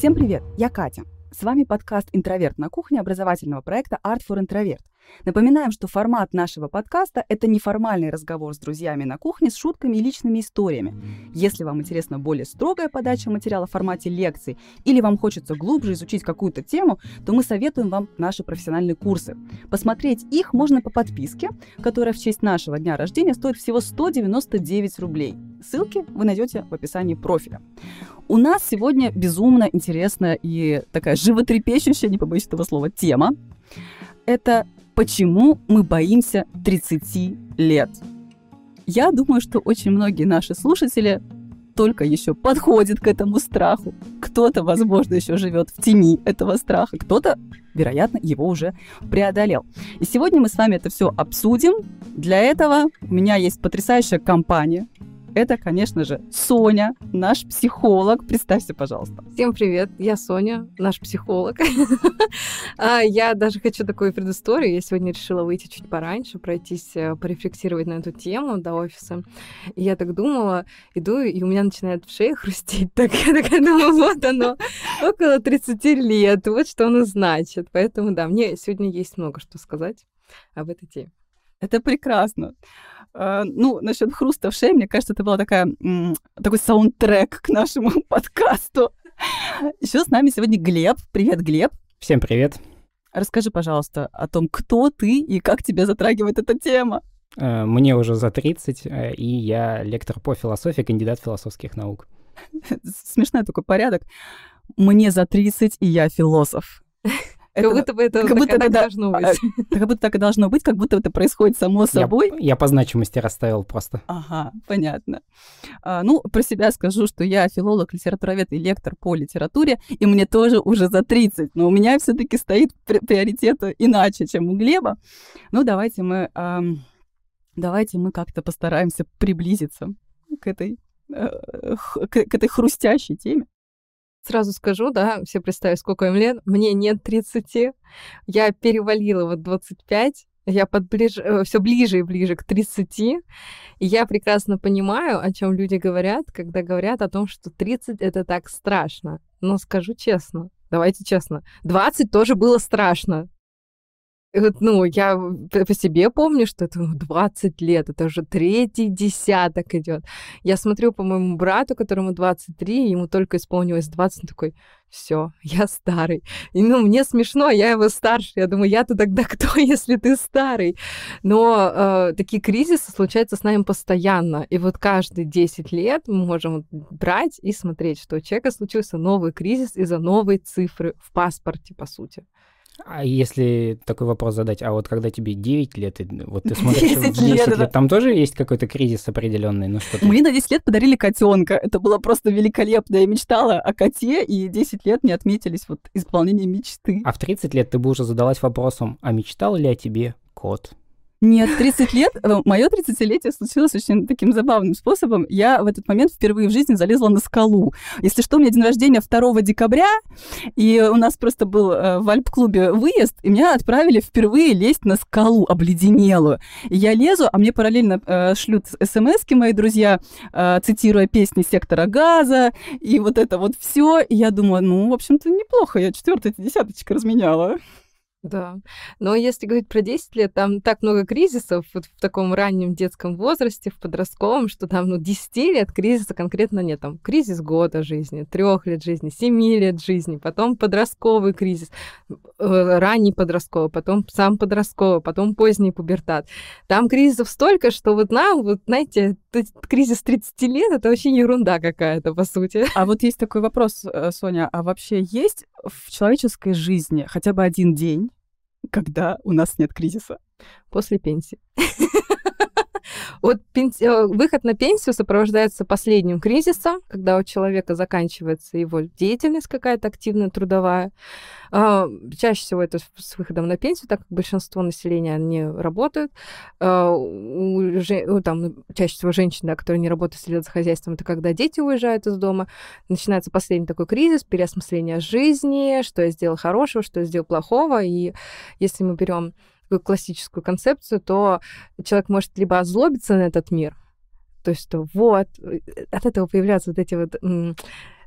Всем привет, я Катя. С вами подкаст «Интроверт на кухне» образовательного проекта Art for Introvert. Напоминаем, что формат нашего подкаста – это неформальный разговор с друзьями на кухне с шутками и личными историями. Если вам интересна более строгая подача материала в формате лекций или вам хочется глубже изучить какую-то тему, то мы советуем вам наши профессиональные курсы. Посмотреть их можно по подписке, которая в честь нашего дня рождения стоит всего 199 рублей. Ссылки вы найдете в описании профиля. У нас сегодня безумно интересная и такая животрепещущая, не побоюсь этого слова, тема. Это почему мы боимся 30 лет. Я думаю, что очень многие наши слушатели только еще подходят к этому страху. Кто-то, возможно, еще живет в тени этого страха, кто-то, вероятно, его уже преодолел. И сегодня мы с вами это все обсудим. Для этого у меня есть потрясающая компания, это, конечно же, Соня, наш психолог. Представься, пожалуйста. Всем привет, я Соня, наш психолог. А, я даже хочу такую предысторию. Я сегодня решила выйти чуть пораньше, пройтись, э, порефлексировать на эту тему до офиса. И я так думала, иду, и у меня начинает в шее хрустеть. Так я такая думаю, вот оно, около 30 лет, вот что оно значит. Поэтому, да, мне сегодня есть много что сказать об этой теме. Это прекрасно. А, ну, насчет хруста в шее, мне кажется, это был такая, такой саундтрек к нашему подкасту. Еще с нами сегодня Глеб. Привет, Глеб. Всем привет. Расскажи, пожалуйста, о том, кто ты и как тебя затрагивает эта тема. Э, мне уже за 30, э, и я лектор по философии, кандидат философских наук. Смешной такой порядок. Мне за 30, и я философ. Это, как будто бы это как будто так, это, должно быть. Как будто так и должно быть, как будто это происходит само собой. Я, я по значимости расставил просто. Ага, понятно. А, ну, про себя скажу, что я филолог, литературовед и лектор по литературе, и мне тоже уже за 30, но у меня все таки стоит приоритет иначе, чем у Глеба. Ну, давайте мы, а, давайте мы как-то постараемся приблизиться к этой, э, к, к этой хрустящей теме. Сразу скажу, да, все представят, сколько им лет. Мне нет 30. Я перевалила вот 25. Я подближ... Э, все ближе и ближе к 30. И я прекрасно понимаю, о чем люди говорят, когда говорят о том, что 30 это так страшно. Но скажу честно, давайте честно, 20 тоже было страшно ну, я по себе помню, что это ну, 20 лет, это уже третий десяток идет. Я смотрю по моему брату, которому 23, ему только исполнилось 20, он такой, все, я старый. И, ну, мне смешно, я его старше. Я думаю, я-то тогда кто, если ты старый? Но э, такие кризисы случаются с нами постоянно. И вот каждые 10 лет мы можем брать и смотреть, что у человека случился новый кризис из-за новой цифры в паспорте, по сути. А если такой вопрос задать, а вот когда тебе 9 лет, и вот ты смотришь 10 в 10 лет, лет, там тоже есть какой-то кризис определенный? Ну, что Мне на 10 лет подарили котенка. Это было просто великолепно. Я мечтала о коте, и 10 лет мне отметились вот исполнение мечты. А в 30 лет ты бы уже задалась вопросом, а мечтал ли о тебе кот? Нет, 30 лет, э, мое 30-летие случилось очень таким забавным способом. Я в этот момент впервые в жизни залезла на скалу. Если что, у меня день рождения 2 декабря, и у нас просто был э, в Альп-клубе выезд, и меня отправили впервые лезть на скалу обледенелую. Я лезу, а мне параллельно э, шлют смс мои друзья, цитируя песни сектора газа, и вот это вот все. И я думаю, ну, в общем-то, неплохо, я четвертая десяточка разменяла. Да. Но если говорить про 10 лет, там так много кризисов вот в таком раннем детском возрасте, в подростковом, что там, ну, 10 лет кризиса конкретно нет. Там кризис года жизни, трех лет жизни, 7 лет жизни, потом подростковый кризис, э, ранний подростковый, потом сам подростковый, потом поздний пубертат. Там кризисов столько, что вот нам, вот, знаете, кризис 30 лет — это вообще ерунда какая-то, по сути. А вот есть такой вопрос, э, Соня, а вообще есть в человеческой жизни хотя бы один день, когда у нас нет кризиса? После пенсии. Вот. Э, выход на пенсию сопровождается последним кризисом, когда у человека заканчивается его деятельность какая-то активная, трудовая. А, чаще всего это с выходом на пенсию, так как большинство населения не работают. А, у, у, там, чаще всего женщины, да, которые не работают, следят за хозяйством, это когда дети уезжают из дома. Начинается последний такой кризис, переосмысление жизни, что я сделал хорошего, что я сделал плохого. И если мы берем такую классическую концепцию, то человек может либо озлобиться на этот мир, то есть, что вот, э, от этого появляются вот эти вот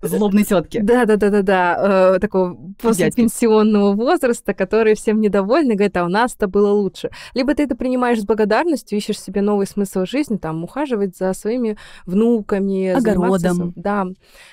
Злобной тетки. Да-да-да-да-да, э, такого после пенсионного возраста, которые всем недовольны, говорят, а у нас-то было лучше. Либо ты это принимаешь с благодарностью, ищешь себе новый смысл жизни, там, ухаживать за своими внуками, огородом. Да.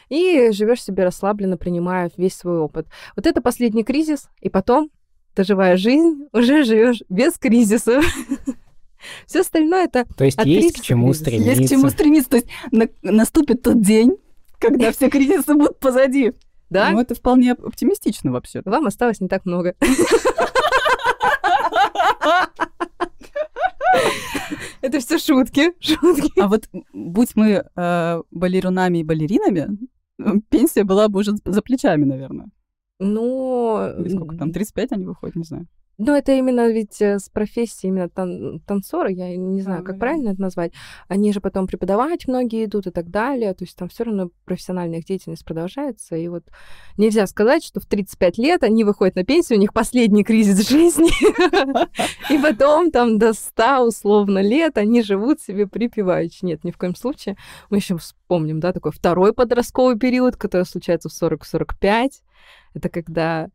И живешь себе расслабленно, принимая весь свой опыт. Вот это последний кризис, и потом, доживая жизнь, уже живешь без кризиса. Все остальное это... То есть есть к чему стремиться. Есть к чему стремиться. То есть на, наступит тот день, когда все кризисы будут позади. Да? Ну, это вполне оптимистично вообще. Вам осталось не так много. Это все шутки, шутки. А вот будь мы э, балерунами и балеринами, пенсия была бы уже за плечами, наверное. Ну... сколько там, 35 они выходят, не знаю. Ну, это именно ведь э, с профессией именно тан- танцора, я не знаю, а, как правильно это назвать. Они же потом преподавать многие идут и так далее. То есть там все равно профессиональная их деятельность продолжается. И вот нельзя сказать, что в 35 лет они выходят на пенсию, у них последний кризис жизни. И потом там до 100 условно лет они живут себе припеваючи. Нет, ни в коем случае. Мы еще вспомним, да, такой второй подростковый период, который случается в 40-45. Это когда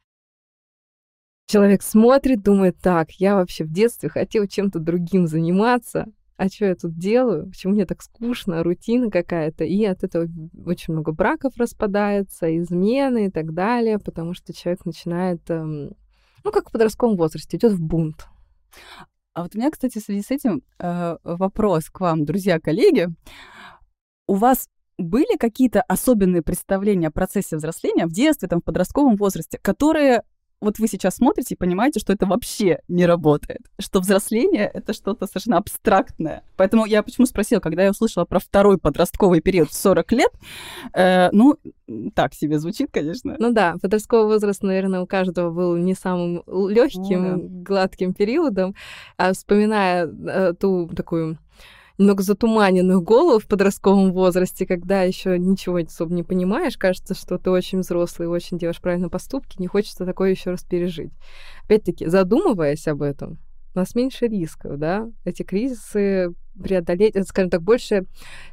Человек смотрит, думает, так, я вообще в детстве хотел чем-то другим заниматься, а что я тут делаю, почему мне так скучно, рутина какая-то, и от этого очень много браков распадается, измены и так далее, потому что человек начинает, эм, ну, как в подростковом возрасте, идет в бунт. А вот у меня, кстати, в связи с этим э, вопрос к вам, друзья-коллеги. У вас были какие-то особенные представления о процессе взросления в детстве, там, в подростковом возрасте, которые вот вы сейчас смотрите и понимаете, что это вообще не работает, что взросление — это что-то совершенно абстрактное. Поэтому я почему спросила, когда я услышала про второй подростковый период в 40 лет, э, ну, так себе звучит, конечно. Ну да, подростковый возраст, наверное, у каждого был не самым легким, ну, да. гладким периодом. А вспоминая э, ту такую немного затуманенную голову в подростковом возрасте, когда еще ничего особо не понимаешь, кажется, что ты очень взрослый, очень делаешь правильные поступки, не хочется такое еще раз пережить. Опять-таки, задумываясь об этом, у нас меньше рисков, да, эти кризисы преодолеть, скажем так, больше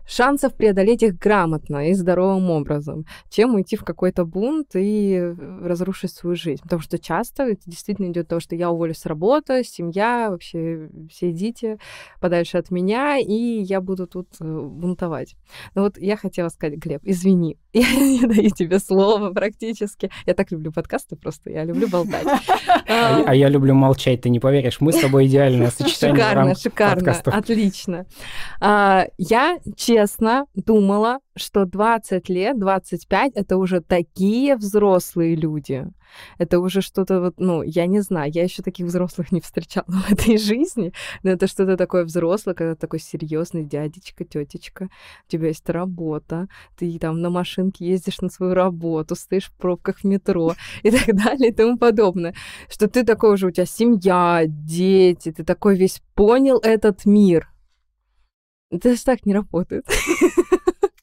шансов преодолеть их грамотно и здоровым образом, чем уйти в какой-то бунт и разрушить свою жизнь. Потому что часто это действительно идет то, что я уволюсь с работы, семья, вообще все идите подальше от меня, и я буду тут э, бунтовать. Но вот я хотела сказать, Глеб, извини, я не даю тебе слово практически. Я так люблю подкасты просто, я люблю болтать. А, а я люблю молчать, ты не поверишь. Мы с тобой идеальное сочетание Шикарно, шикарно, отлично. А, я, честно, думала, что 20 лет, 25 — это уже такие взрослые люди. Это уже что-то вот, ну, я не знаю, я еще таких взрослых не встречала в этой жизни, но это что-то такое взрослое, когда такой серьезный дядечка, тетечка, у тебя есть работа, ты там на машинке ездишь на свою работу, стоишь в пробках в метро и так далее и тому подобное. Что ты такой уже, у тебя семья, дети, ты такой весь понял этот мир. Это же так не работает.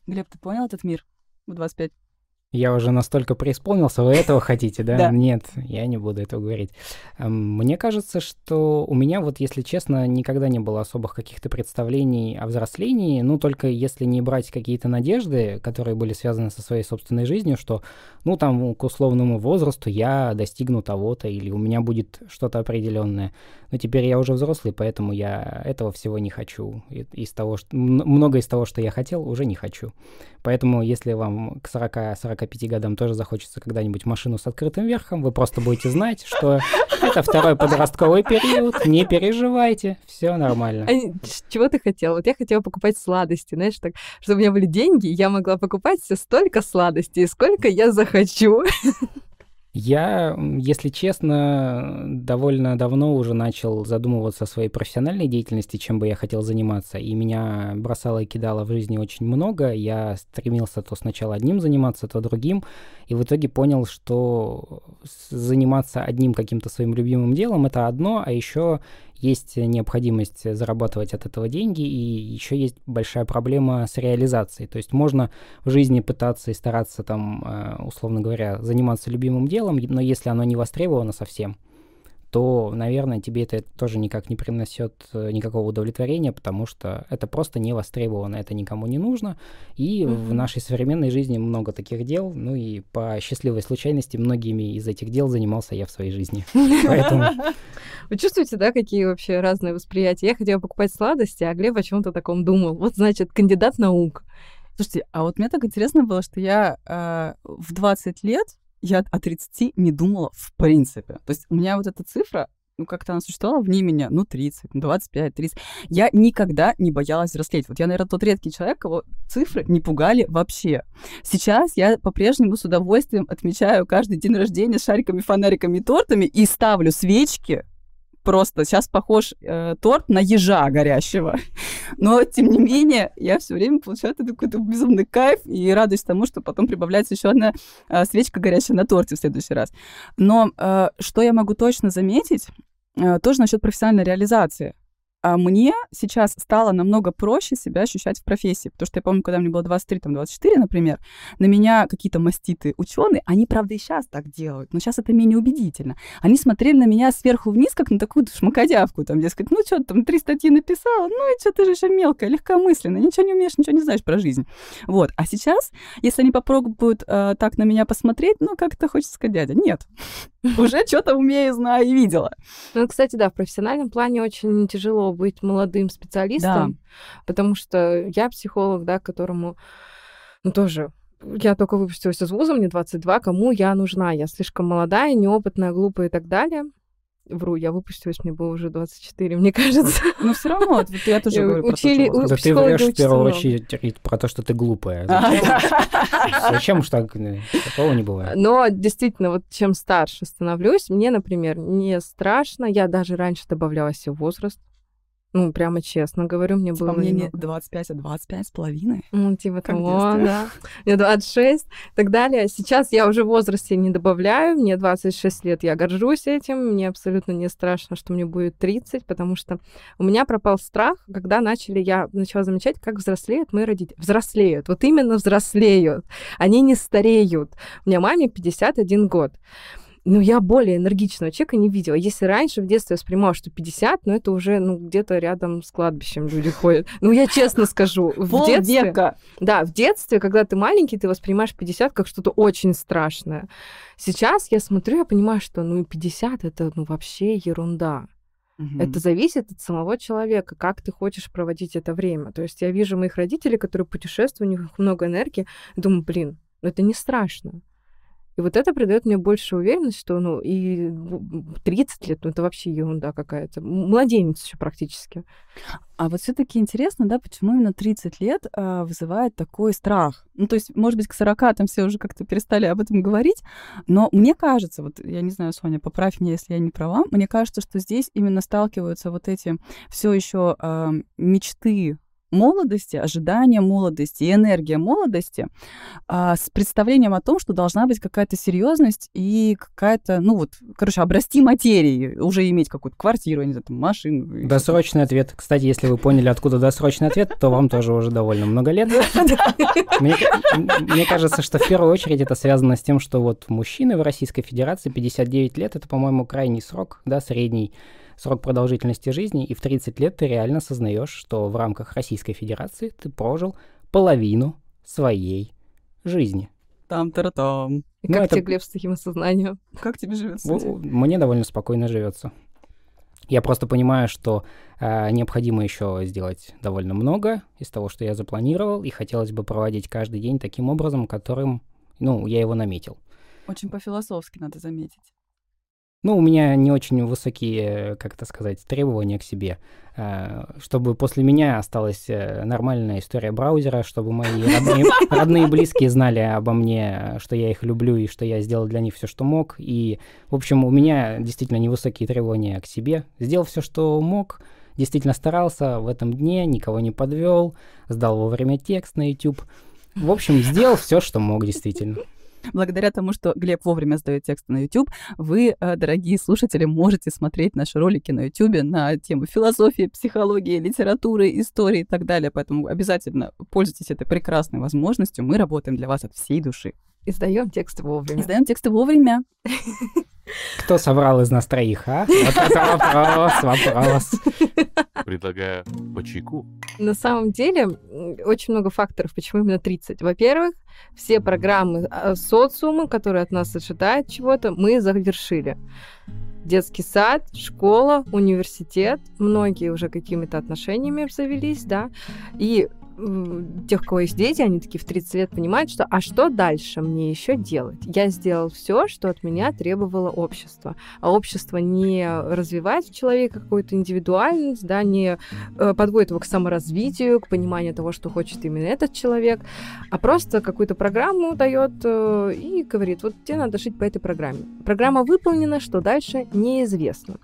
Глеб, ты понял этот мир в 25? Я уже настолько преисполнился, вы этого хотите, да? да? Нет, я не буду этого говорить. Эм, мне кажется, что у меня, вот если честно, никогда не было особых каких-то представлений о взрослении, ну, только если не брать какие-то надежды, которые были связаны со своей собственной жизнью, что, ну, там, к условному возрасту я достигну того-то, или у меня будет что-то определенное. Но теперь я уже взрослый, поэтому я этого всего не хочу. Из того, что, много из того, что я хотел, уже не хочу. Поэтому, если вам к 40-45 годам тоже захочется когда-нибудь машину с открытым верхом, вы просто будете знать, что это второй подростковый период, не переживайте, все нормально. А чего ты хотел? Вот я хотела покупать сладости, знаешь, так, чтобы у меня были деньги, я могла покупать все столько сладостей, сколько я захочу. Я, если честно, довольно давно уже начал задумываться о своей профессиональной деятельности, чем бы я хотел заниматься, и меня бросало и кидало в жизни очень много. Я стремился то сначала одним заниматься, то другим, и в итоге понял, что заниматься одним каким-то своим любимым делом — это одно, а еще есть необходимость зарабатывать от этого деньги, и еще есть большая проблема с реализацией. То есть можно в жизни пытаться и стараться там, э, условно говоря, заниматься любимым делом, но если оно не востребовано совсем, то, наверное, тебе это тоже никак не принесет э, никакого удовлетворения, потому что это просто не востребовано, это никому не нужно. И mm-hmm. в нашей современной жизни много таких дел. Ну и по счастливой случайности многими из этих дел занимался я в своей жизни. Поэтому... Вы чувствуете, да, какие вообще разные восприятия? Я хотела покупать сладости, а Глеб о чем-то таком думал. Вот, значит, кандидат наук. Слушайте, а вот мне так интересно было, что я э, в 20 лет я о 30 не думала в принципе. То есть у меня вот эта цифра, ну, как-то она существовала вне меня, ну, 30, 25, 30. Я никогда не боялась взрослеть. Вот я, наверное, тот редкий человек, кого цифры не пугали вообще. Сейчас я по-прежнему с удовольствием отмечаю каждый день рождения с шариками, фонариками и тортами и ставлю свечки просто сейчас похож э, торт на ежа горящего. Но, тем не менее, я все время получаю какой-то безумный кайф и радуюсь тому, что потом прибавляется еще одна э, свечка горящая на торте в следующий раз. Но э, что я могу точно заметить, э, тоже насчет профессиональной реализации. А мне сейчас стало намного проще себя ощущать в профессии, потому что я помню, когда мне было 23, там, 24, например, на меня какие-то маститы ученые, они, правда, и сейчас так делают, но сейчас это менее убедительно. Они смотрели на меня сверху вниз, как на такую шмакодявку, там, дескать, ну что, там, три статьи написала, ну и что, ты же еще мелкая, легкомысленная, ничего не умеешь, ничего не знаешь про жизнь. Вот. А сейчас, если они попробуют э, так на меня посмотреть, ну, как-то хочется сказать, дядя, нет, уже что-то умею, знаю и видела. Ну, кстати, да, в профессиональном плане очень тяжело быть молодым специалистом, да. потому что я психолог, да, которому ну, тоже я только выпустилась из вуза, мне 22, кому я нужна? Я слишком молодая, неопытная, глупая и так далее. Вру, я выпустилась, мне было уже 24, мне кажется. Но ну, все равно, вот я тоже говорю Учили, про то, что... Да ты врешь в первую очередь про то, что ты глупая. Зачем уж так? Такого не бывает. Но действительно, вот чем старше становлюсь, мне, например, не страшно. Я даже раньше добавляла себе возраст. Ну, прямо честно говорю, мне типа было... мне не 25, а 25 с половиной. Ну, типа как того, да. Мне 26 и так далее. Сейчас я уже в возрасте не добавляю, мне 26 лет, я горжусь этим, мне абсолютно не страшно, что мне будет 30, потому что у меня пропал страх, когда начали, я начала замечать, как взрослеют мои родители. Взрослеют, вот именно взрослеют. Они не стареют. У меня маме 51 год ну, я более энергичного человека не видела. Если раньше в детстве воспринимала, что 50, ну, это уже, ну, где-то рядом с кладбищем люди ходят. Ну, я честно скажу, в детстве... Да, в детстве, когда ты маленький, ты воспринимаешь 50 как что-то очень страшное. Сейчас я смотрю, я понимаю, что, ну, 50 это, ну, вообще ерунда. Угу. Это зависит от самого человека, как ты хочешь проводить это время. То есть я вижу моих родителей, которые путешествуют, у них много энергии, думаю, блин, ну это не страшно. И вот это придает мне больше уверенность, что, ну, и 30 лет, ну, это вообще ерунда какая-то. Младенец еще практически. А вот все-таки интересно, да, почему именно 30 лет а, вызывает такой страх? Ну, то есть, может быть, к 40 там все уже как-то перестали об этом говорить, но мне кажется, вот я не знаю, Соня, поправь меня, если я не права, мне кажется, что здесь именно сталкиваются вот эти все еще а, мечты молодости, ожидания молодости и энергия молодости а, с представлением о том, что должна быть какая-то серьезность и какая-то, ну вот, короче, обрасти материей, уже иметь какую-то квартиру, не знаю, там, машину. Досрочный ответ. Кстати, если вы поняли, откуда досрочный ответ, то вам тоже уже довольно много лет. Мне кажется, что в первую очередь это связано с тем, что вот мужчины в Российской Федерации 59 лет, это, по-моему, крайний срок, да, средний срок продолжительности жизни, и в 30 лет ты реально осознаешь, что в рамках Российской Федерации ты прожил половину своей жизни. Там-таратам. И ну, как это... тебе, Глеб, с таким осознанием? Как тебе живется? Мне довольно спокойно живется. Я просто понимаю, что э, необходимо еще сделать довольно много из того, что я запланировал, и хотелось бы проводить каждый день таким образом, которым, ну, я его наметил. Очень по-философски надо заметить. Ну, у меня не очень высокие, как это сказать, требования к себе. Э, чтобы после меня осталась э, нормальная история браузера, чтобы мои родные, родные и близкие знали обо мне, что я их люблю и что я сделал для них все, что мог. И, в общем, у меня действительно невысокие требования к себе. Сделал все, что мог, действительно старался в этом дне, никого не подвел, сдал вовремя текст на YouTube. В общем, сделал все, что мог, действительно. Благодаря тому, что Глеб вовремя сдает тексты на YouTube, вы, э, дорогие слушатели, можете смотреть наши ролики на YouTube на тему философии, психологии, литературы, истории и так далее. Поэтому обязательно пользуйтесь этой прекрасной возможностью. Мы работаем для вас от всей души. И сдаем тексты вовремя. И сдаем тексты вовремя. Кто соврал из нас троих, а? Вот это вопрос, вопрос. Предлагаю по чайку. На самом деле, очень много факторов, почему именно 30. Во-первых, все программы а, социума, которые от нас ожидают чего-то, мы завершили детский сад, школа, университет, многие уже какими-то отношениями завелись, да, и тех, у кого есть дети, они такие в 30 лет понимают, что а что дальше мне еще делать? Я сделал все, что от меня требовало общество. А общество не развивает в человеке какую-то индивидуальность, да, не э, подводит его к саморазвитию, к пониманию того, что хочет именно этот человек, а просто какую-то программу дает э, и говорит, вот тебе надо жить по этой программе. Программа выполнена, что дальше неизвестно.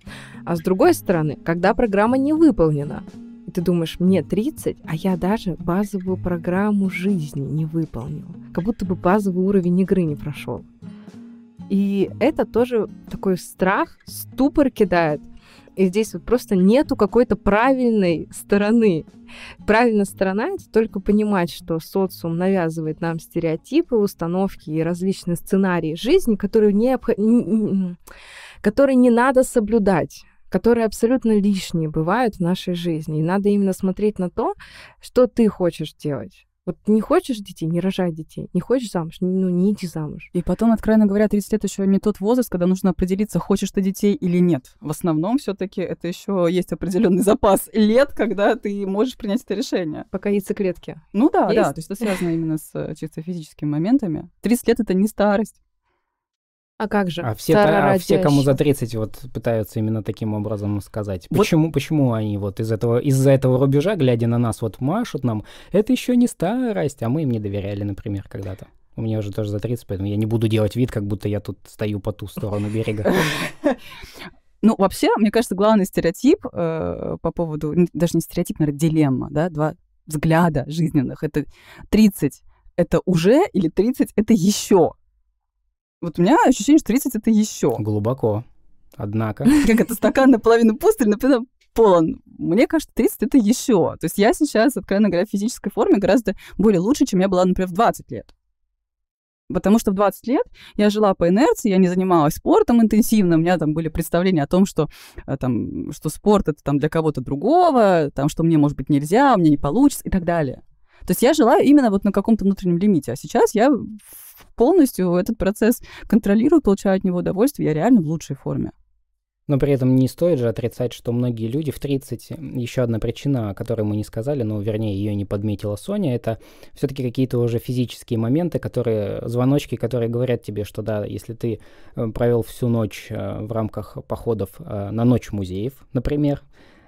А с другой стороны, когда программа не выполнена, ты думаешь, мне 30, а я даже базовую программу жизни не выполнил. Как будто бы базовый уровень игры не прошел. И это тоже такой страх, ступор кидает. И здесь вот просто нету какой-то правильной стороны. Правильная сторона — это только понимать, что социум навязывает нам стереотипы, установки и различные сценарии жизни, которые, не, которые не надо соблюдать которые абсолютно лишние бывают в нашей жизни. И надо именно смотреть на то, что ты хочешь делать. Вот не хочешь детей, не рожай детей. Не хочешь замуж, ну не иди замуж. И потом, откровенно говоря, 30 лет еще не тот возраст, когда нужно определиться, хочешь ты детей или нет. В основном все-таки это еще есть определенный запас лет, когда ты можешь принять это решение. Пока яйцеклетки. Ну да, есть? да. То есть это связано именно с э, чисто физическими моментами. 30 лет это не старость. А как же? А все, а все, кому за 30, вот пытаются именно таким образом сказать. Почему, вот. почему они вот из этого, из-за этого рубежа, глядя на нас, вот машут нам, это еще не старость, а мы им не доверяли, например, когда-то. У меня уже тоже за 30, поэтому я не буду делать вид, как будто я тут стою по ту сторону берега. Ну, вообще, мне кажется, главный стереотип э, по поводу, даже не стереотип, наверное, дилемма, да, два взгляда жизненных. Это 30 это уже или 30 это еще. Вот у меня ощущение, что 30 это еще. Глубоко. Однако. Как это стакан наполовину пуст или наполовину полон. Мне кажется, 30 это еще. То есть я сейчас, откровенно говоря, в физической форме гораздо более лучше, чем я была, например, в 20 лет. Потому что в 20 лет я жила по инерции, я не занималась спортом интенсивно, у меня там были представления о том, что, э, там, что спорт это там для кого-то другого, там, что мне, может быть, нельзя, у меня не получится и так далее. То есть я жила именно вот на каком-то внутреннем лимите, а сейчас я полностью этот процесс контролирую, получаю от него удовольствие, я реально в лучшей форме. Но при этом не стоит же отрицать, что многие люди в 30, еще одна причина, о которой мы не сказали, но вернее ее не подметила Соня, это все-таки какие-то уже физические моменты, которые, звоночки, которые говорят тебе, что да, если ты э, провел всю ночь э, в рамках походов э, на ночь музеев, например,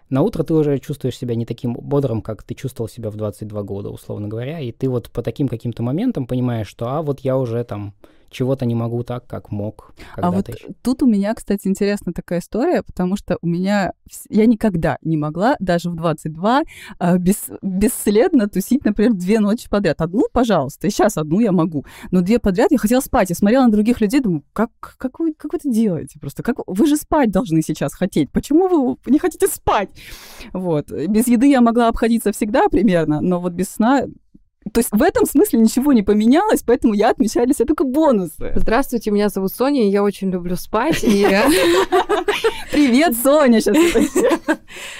на утро ты уже чувствуешь себя не таким бодрым, как ты чувствовал себя в 22 года, условно говоря, и ты вот по таким каким-то моментам понимаешь, что, а вот я уже там чего-то не могу так, как мог. А вот еще. тут у меня, кстати, интересная такая история, потому что у меня... Я никогда не могла, даже в 22, а, без, бесследно тусить, например, две ночи подряд. Одну, пожалуйста, и сейчас одну я могу. Но две подряд я хотела спать. Я смотрела на других людей, думаю, как, как, вы, как вы это делаете просто? Как, вы же спать должны сейчас хотеть. Почему вы не хотите спать? Вот. Без еды я могла обходиться всегда примерно, но вот без сна то есть в этом смысле ничего не поменялось, поэтому я отмечаю для себя только бонусы. Здравствуйте, меня зовут Соня, и я очень люблю спать. Привет, Соня! Сейчас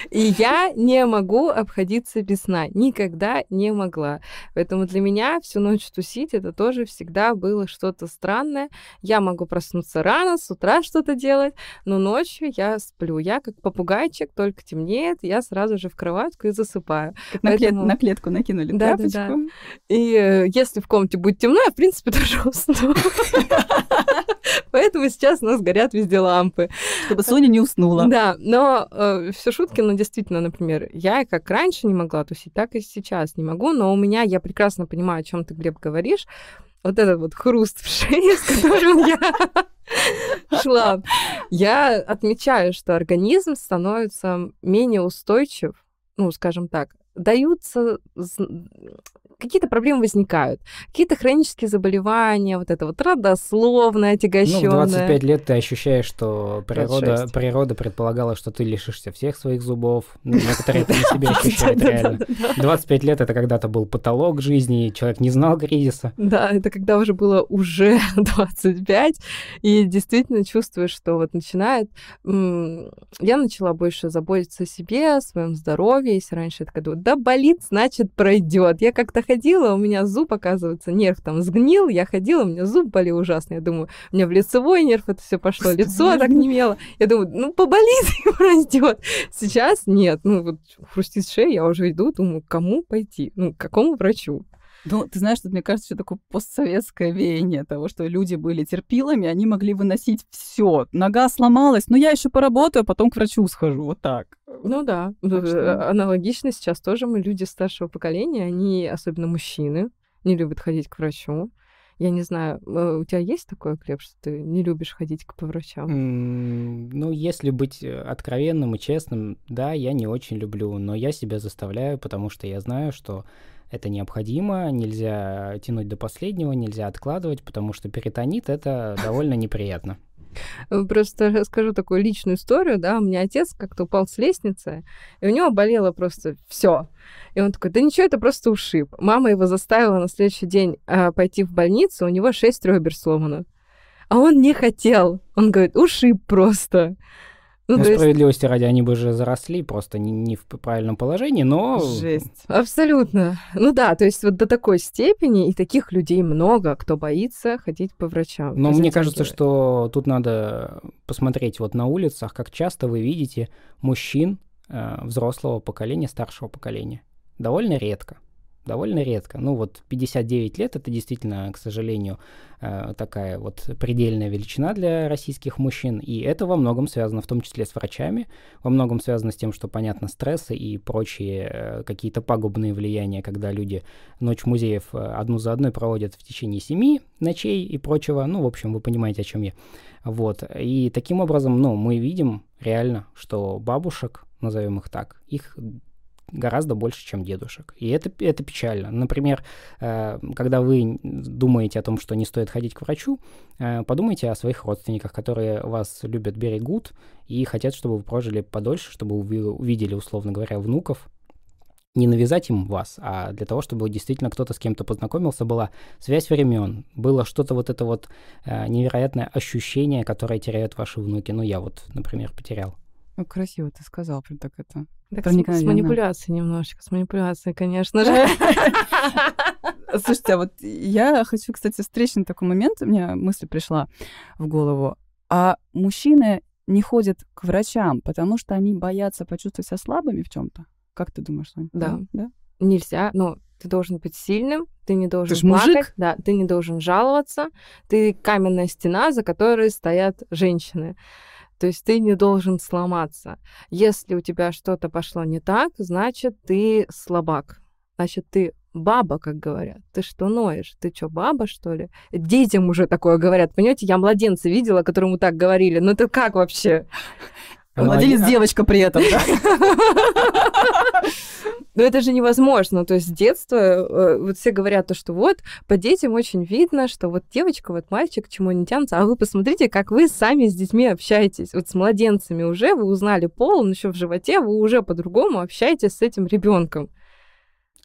И я не могу обходиться без сна. Никогда не могла. Поэтому для меня всю ночь тусить это тоже всегда было что-то странное. Я могу проснуться рано, с утра что-то делать, но ночью я сплю. Я как попугайчик, только темнеет, я сразу же в кроватку и засыпаю. Как Поэтому... на клетку накинули да, тряпочку. Да, да. И э, если в комнате будет темно, я, в принципе, тоже усну. Поэтому сейчас у нас горят везде лампы. Чтобы Соня не уснула. Да, но э, все шутки, но действительно, например, я как раньше не могла тусить, так и сейчас не могу, но у меня, я прекрасно понимаю, о чем ты, Глеб, говоришь, вот этот вот хруст в шее, с которым я шла, я отмечаю, что организм становится менее устойчив, ну, скажем так, даются какие-то проблемы возникают. Какие-то хронические заболевания, вот это вот родословное, отягощенное. Ну, в 25 лет ты ощущаешь, что природа, природа предполагала, что ты лишишься всех своих зубов. Ну, некоторые это на себе ощущают реально. 25 лет это когда-то был потолок жизни, человек не знал кризиса. Да, это когда уже было уже 25, и действительно чувствуешь, что вот начинает... Я начала больше заботиться о себе, о своем здоровье, если раньше это когда да болит, значит пройдет. Я как-то ходила, у меня зуб, оказывается, нерв там сгнил, я ходила, у меня зуб болел ужасно. Я думаю, у меня в лицевой нерв это все пошло, лицо так немело. Я думаю, ну поболит и пройдет. Сейчас нет, ну вот хрустит шея, я уже иду, думаю, кому пойти, ну к какому врачу. Ну, ты знаешь, что мне кажется, что такое постсоветское веяние того, что люди были терпилами, они могли выносить все. Нога сломалась, но я еще поработаю, а потом к врачу схожу. Вот так. Ну да, так что... Э, аналогично сейчас тоже мы люди старшего поколения, они, особенно мужчины, не любят ходить к врачу. Я не знаю, э, у тебя есть такое, Глеб, что ты не любишь ходить к врачам? Mm, ну, если быть э, откровенным и честным, да, я не очень люблю, но я себя заставляю, потому что я знаю, что это необходимо, нельзя тянуть до последнего, нельзя откладывать, потому что перитонит — это довольно неприятно. Просто расскажу такую личную историю, да, у меня отец как-то упал с лестницы, и у него болело просто все. И он такой, да ничего, это просто ушиб. Мама его заставила на следующий день э, пойти в больницу, у него шесть ребер сломано. А он не хотел. Он говорит, ушиб просто. Ну, ну справедливости есть... ради, они бы уже заросли, просто не, не в правильном положении, но... Жесть. Абсолютно. Ну да, то есть вот до такой степени, и таких людей много, кто боится ходить по врачам. Но мне кажется, что тут надо посмотреть вот на улицах, как часто вы видите мужчин э, взрослого поколения, старшего поколения. Довольно редко довольно редко. Ну вот 59 лет это действительно, к сожалению, э, такая вот предельная величина для российских мужчин, и это во многом связано в том числе с врачами, во многом связано с тем, что, понятно, стрессы и прочие э, какие-то пагубные влияния, когда люди ночь музеев э, одну за одной проводят в течение семи ночей и прочего, ну, в общем, вы понимаете, о чем я. Вот, и таким образом, ну, мы видим реально, что бабушек, назовем их так, их гораздо больше, чем дедушек. И это, это печально. Например, э, когда вы думаете о том, что не стоит ходить к врачу, э, подумайте о своих родственниках, которые вас любят, берегут и хотят, чтобы вы прожили подольше, чтобы вы увидели, условно говоря, внуков, не навязать им вас, а для того, чтобы действительно кто-то с кем-то познакомился, была связь времен, было что-то вот это вот э, невероятное ощущение, которое теряют ваши внуки. Ну, я вот, например, потерял. Ну, красиво ты сказал, прям так это. Так с, с манипуляцией немножечко, с манипуляцией, конечно же. Слушайте, а вот я хочу, кстати, встречный такой момент, у меня мысль пришла в голову. А мужчины не ходят к врачам, потому что они боятся почувствовать себя слабыми в чем-то. Как ты думаешь, Соня? Да. да? Нельзя. Ну, ты должен быть сильным, ты не должен ты плакать, мужик? да, ты не должен жаловаться, ты каменная стена, за которой стоят женщины. То есть ты не должен сломаться. Если у тебя что-то пошло не так, значит, ты слабак. Значит, ты баба, как говорят. Ты что ноешь? Ты что, баба, что ли? Детям уже такое говорят. Понимаете, я младенца видела, которому так говорили. Ну ты как вообще? Младенец девочка при этом, да? Но это же невозможно. То есть с детства э, вот все говорят то, что вот по детям очень видно, что вот девочка, вот мальчик, к чему они тянутся. А вы посмотрите, как вы сами с детьми общаетесь. Вот с младенцами уже вы узнали пол, он еще в животе, вы уже по-другому общаетесь с этим ребенком.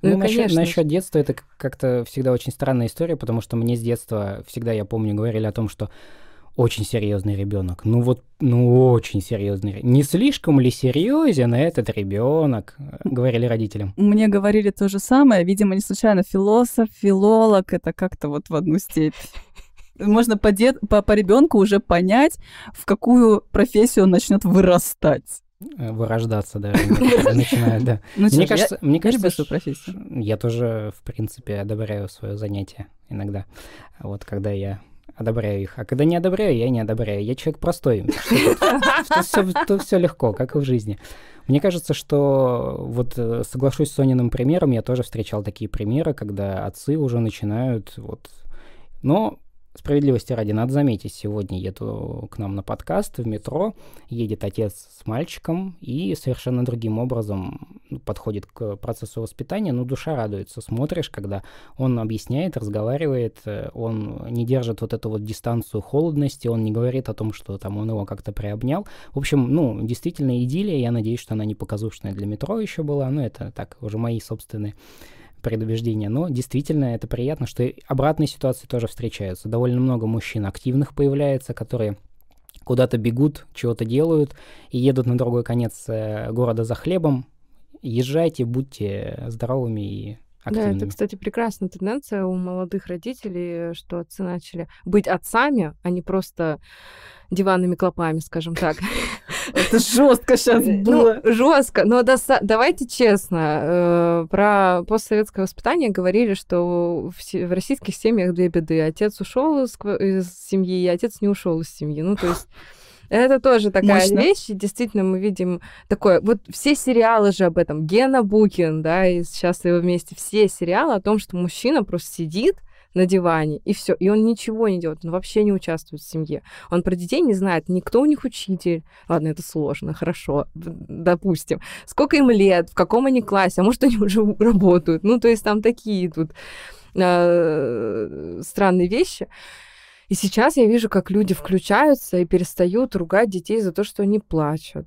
Ну, ну насчет, насчет детства это как-то всегда очень странная история, потому что мне с детства всегда, я помню, говорили о том, что очень серьезный ребенок. Ну вот, ну очень серьезный. Не слишком ли серьезен этот ребенок? Говорили родителям. Мне говорили то же самое. Видимо, не случайно философ, филолог это как-то вот в одну степень. Можно по, дед... по, по ребенку уже понять, в какую профессию он начнет вырастать э, вырождаться, да, начинает, да. Ну, мне кажется, мне кажется, что профессию. Я тоже, в принципе, одобряю свое занятие иногда. Вот когда я одобряю их. А когда не одобряю, я не одобряю. Я человек простой. Тут все легко, как и в жизни. Мне кажется, что вот э, соглашусь с Сониным примером, я тоже встречал такие примеры, когда отцы уже начинают вот... Но Справедливости ради, надо заметить, сегодня еду к нам на подкаст в метро, едет отец с мальчиком и совершенно другим образом ну, подходит к процессу воспитания, но душа радуется. Смотришь, когда он объясняет, разговаривает, э, он не держит вот эту вот дистанцию холодности, он не говорит о том, что там он его как-то приобнял. В общем, ну, действительно идиллия, я надеюсь, что она не показушная для метро еще была, но это так, уже мои собственные предубеждения, но действительно это приятно, что обратные ситуации тоже встречаются. Довольно много мужчин активных появляется, которые куда-то бегут, чего-то делают и едут на другой конец э, города за хлебом. Езжайте, будьте здоровыми и активными. Да, это, кстати, прекрасная тенденция у молодых родителей, что отцы начали быть отцами, а не просто диванными клопами, скажем так. Это жестко сейчас ну, было. Ну, жестко, но доса... давайте честно. Э, про постсоветское воспитание говорили, что в, в российских семьях две беды. Отец ушел из, из семьи, и отец не ушел из семьи. Ну, то есть это тоже такая Мощно. вещь. И действительно, мы видим такое... Вот все сериалы же об этом. Гена Букин, да, и «Счастливы вместе». Все сериалы о том, что мужчина просто сидит, на диване, и все. И он ничего не делает, он вообще не участвует в семье. Он про детей не знает, никто у них учитель. Ладно, это сложно, хорошо, допустим. Сколько им лет, в каком они классе, а может, они уже работают. Ну, то есть там такие тут э, странные вещи. И сейчас я вижу, как люди включаются и перестают ругать детей за то, что они плачут.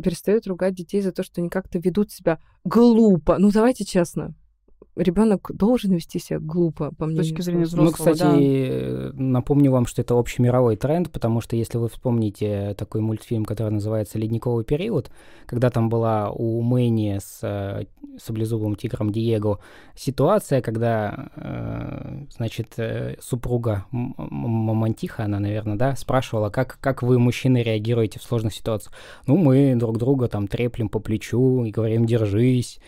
Перестают ругать детей за то, что они как-то ведут себя глупо. Ну, давайте честно ребенок должен вести себя глупо, по мнению С точки зрения взрослого, Ну, кстати, да. напомню вам, что это общемировой тренд, потому что если вы вспомните такой мультфильм, который называется «Ледниковый период», когда там была у Мэни с э, саблезубым тигром Диего ситуация, когда, э, значит, э, супруга Мамантиха, она, наверное, да, спрашивала, как, как вы, мужчины, реагируете в сложных ситуациях. Ну, мы друг друга там треплем по плечу и говорим «держись»,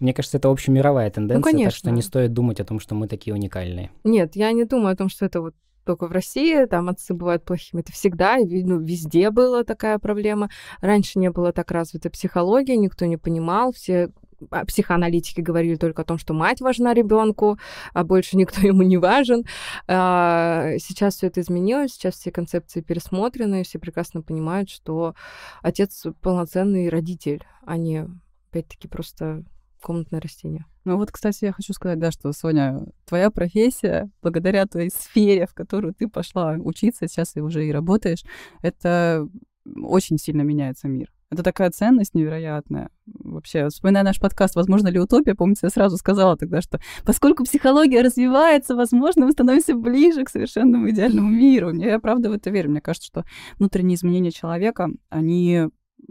мне кажется, это общемировая тенденция, ну, конечно. так что не стоит думать о том, что мы такие уникальные. Нет, я не думаю о том, что это вот только в России, там отцы бывают плохими. Это всегда, ну, везде была такая проблема. Раньше не было так развита психология, никто не понимал, все а, психоаналитики говорили только о том, что мать важна ребенку, а больше никто ему не важен. А, сейчас все это изменилось, сейчас все концепции пересмотрены, все прекрасно понимают, что отец полноценный родитель, а не опять-таки просто комнатное растение. Ну вот, кстати, я хочу сказать, да, что, Соня, твоя профессия, благодаря твоей сфере, в которую ты пошла учиться, сейчас и уже и работаешь, это очень сильно меняется мир. Это такая ценность невероятная. Вообще, вспоминая наш подкаст «Возможно ли утопия», помните, я сразу сказала тогда, что поскольку психология развивается, возможно, мы становимся ближе к совершенному идеальному миру. Я правда в это верю. Мне кажется, что внутренние изменения человека, они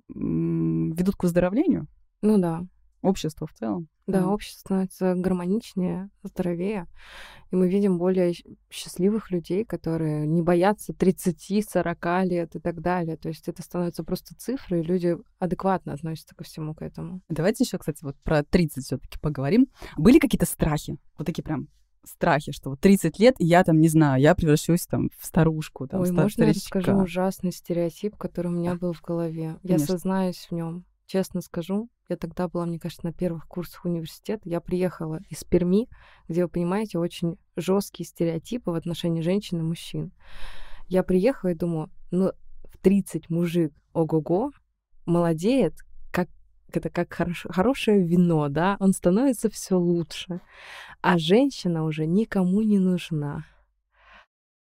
ведут к выздоровлению. Ну да общество в целом. Да, mm. общество становится гармоничнее, здоровее. И мы видим более счастливых людей, которые не боятся 30-40 лет и так далее. То есть это становится просто цифрой, и люди адекватно относятся ко всему к этому. Давайте еще, кстати, вот про 30 все-таки поговорим. Были какие-то страхи? Вот такие прям страхи, что вот 30 лет, и я там, не знаю, я превращусь там в старушку, там, Ой, стар- можно я расскажу ужасный стереотип, который у меня был в голове? Конечно. Я сознаюсь в нем. Честно скажу, я тогда была, мне кажется, на первых курсах университета. Я приехала из Перми, где, вы понимаете, очень жесткие стереотипы в отношении женщин и мужчин. Я приехала и думаю, ну, в 30 мужик, ого-го, молодеет, как это как хорош, хорошее вино, да, он становится все лучше. А женщина уже никому не нужна.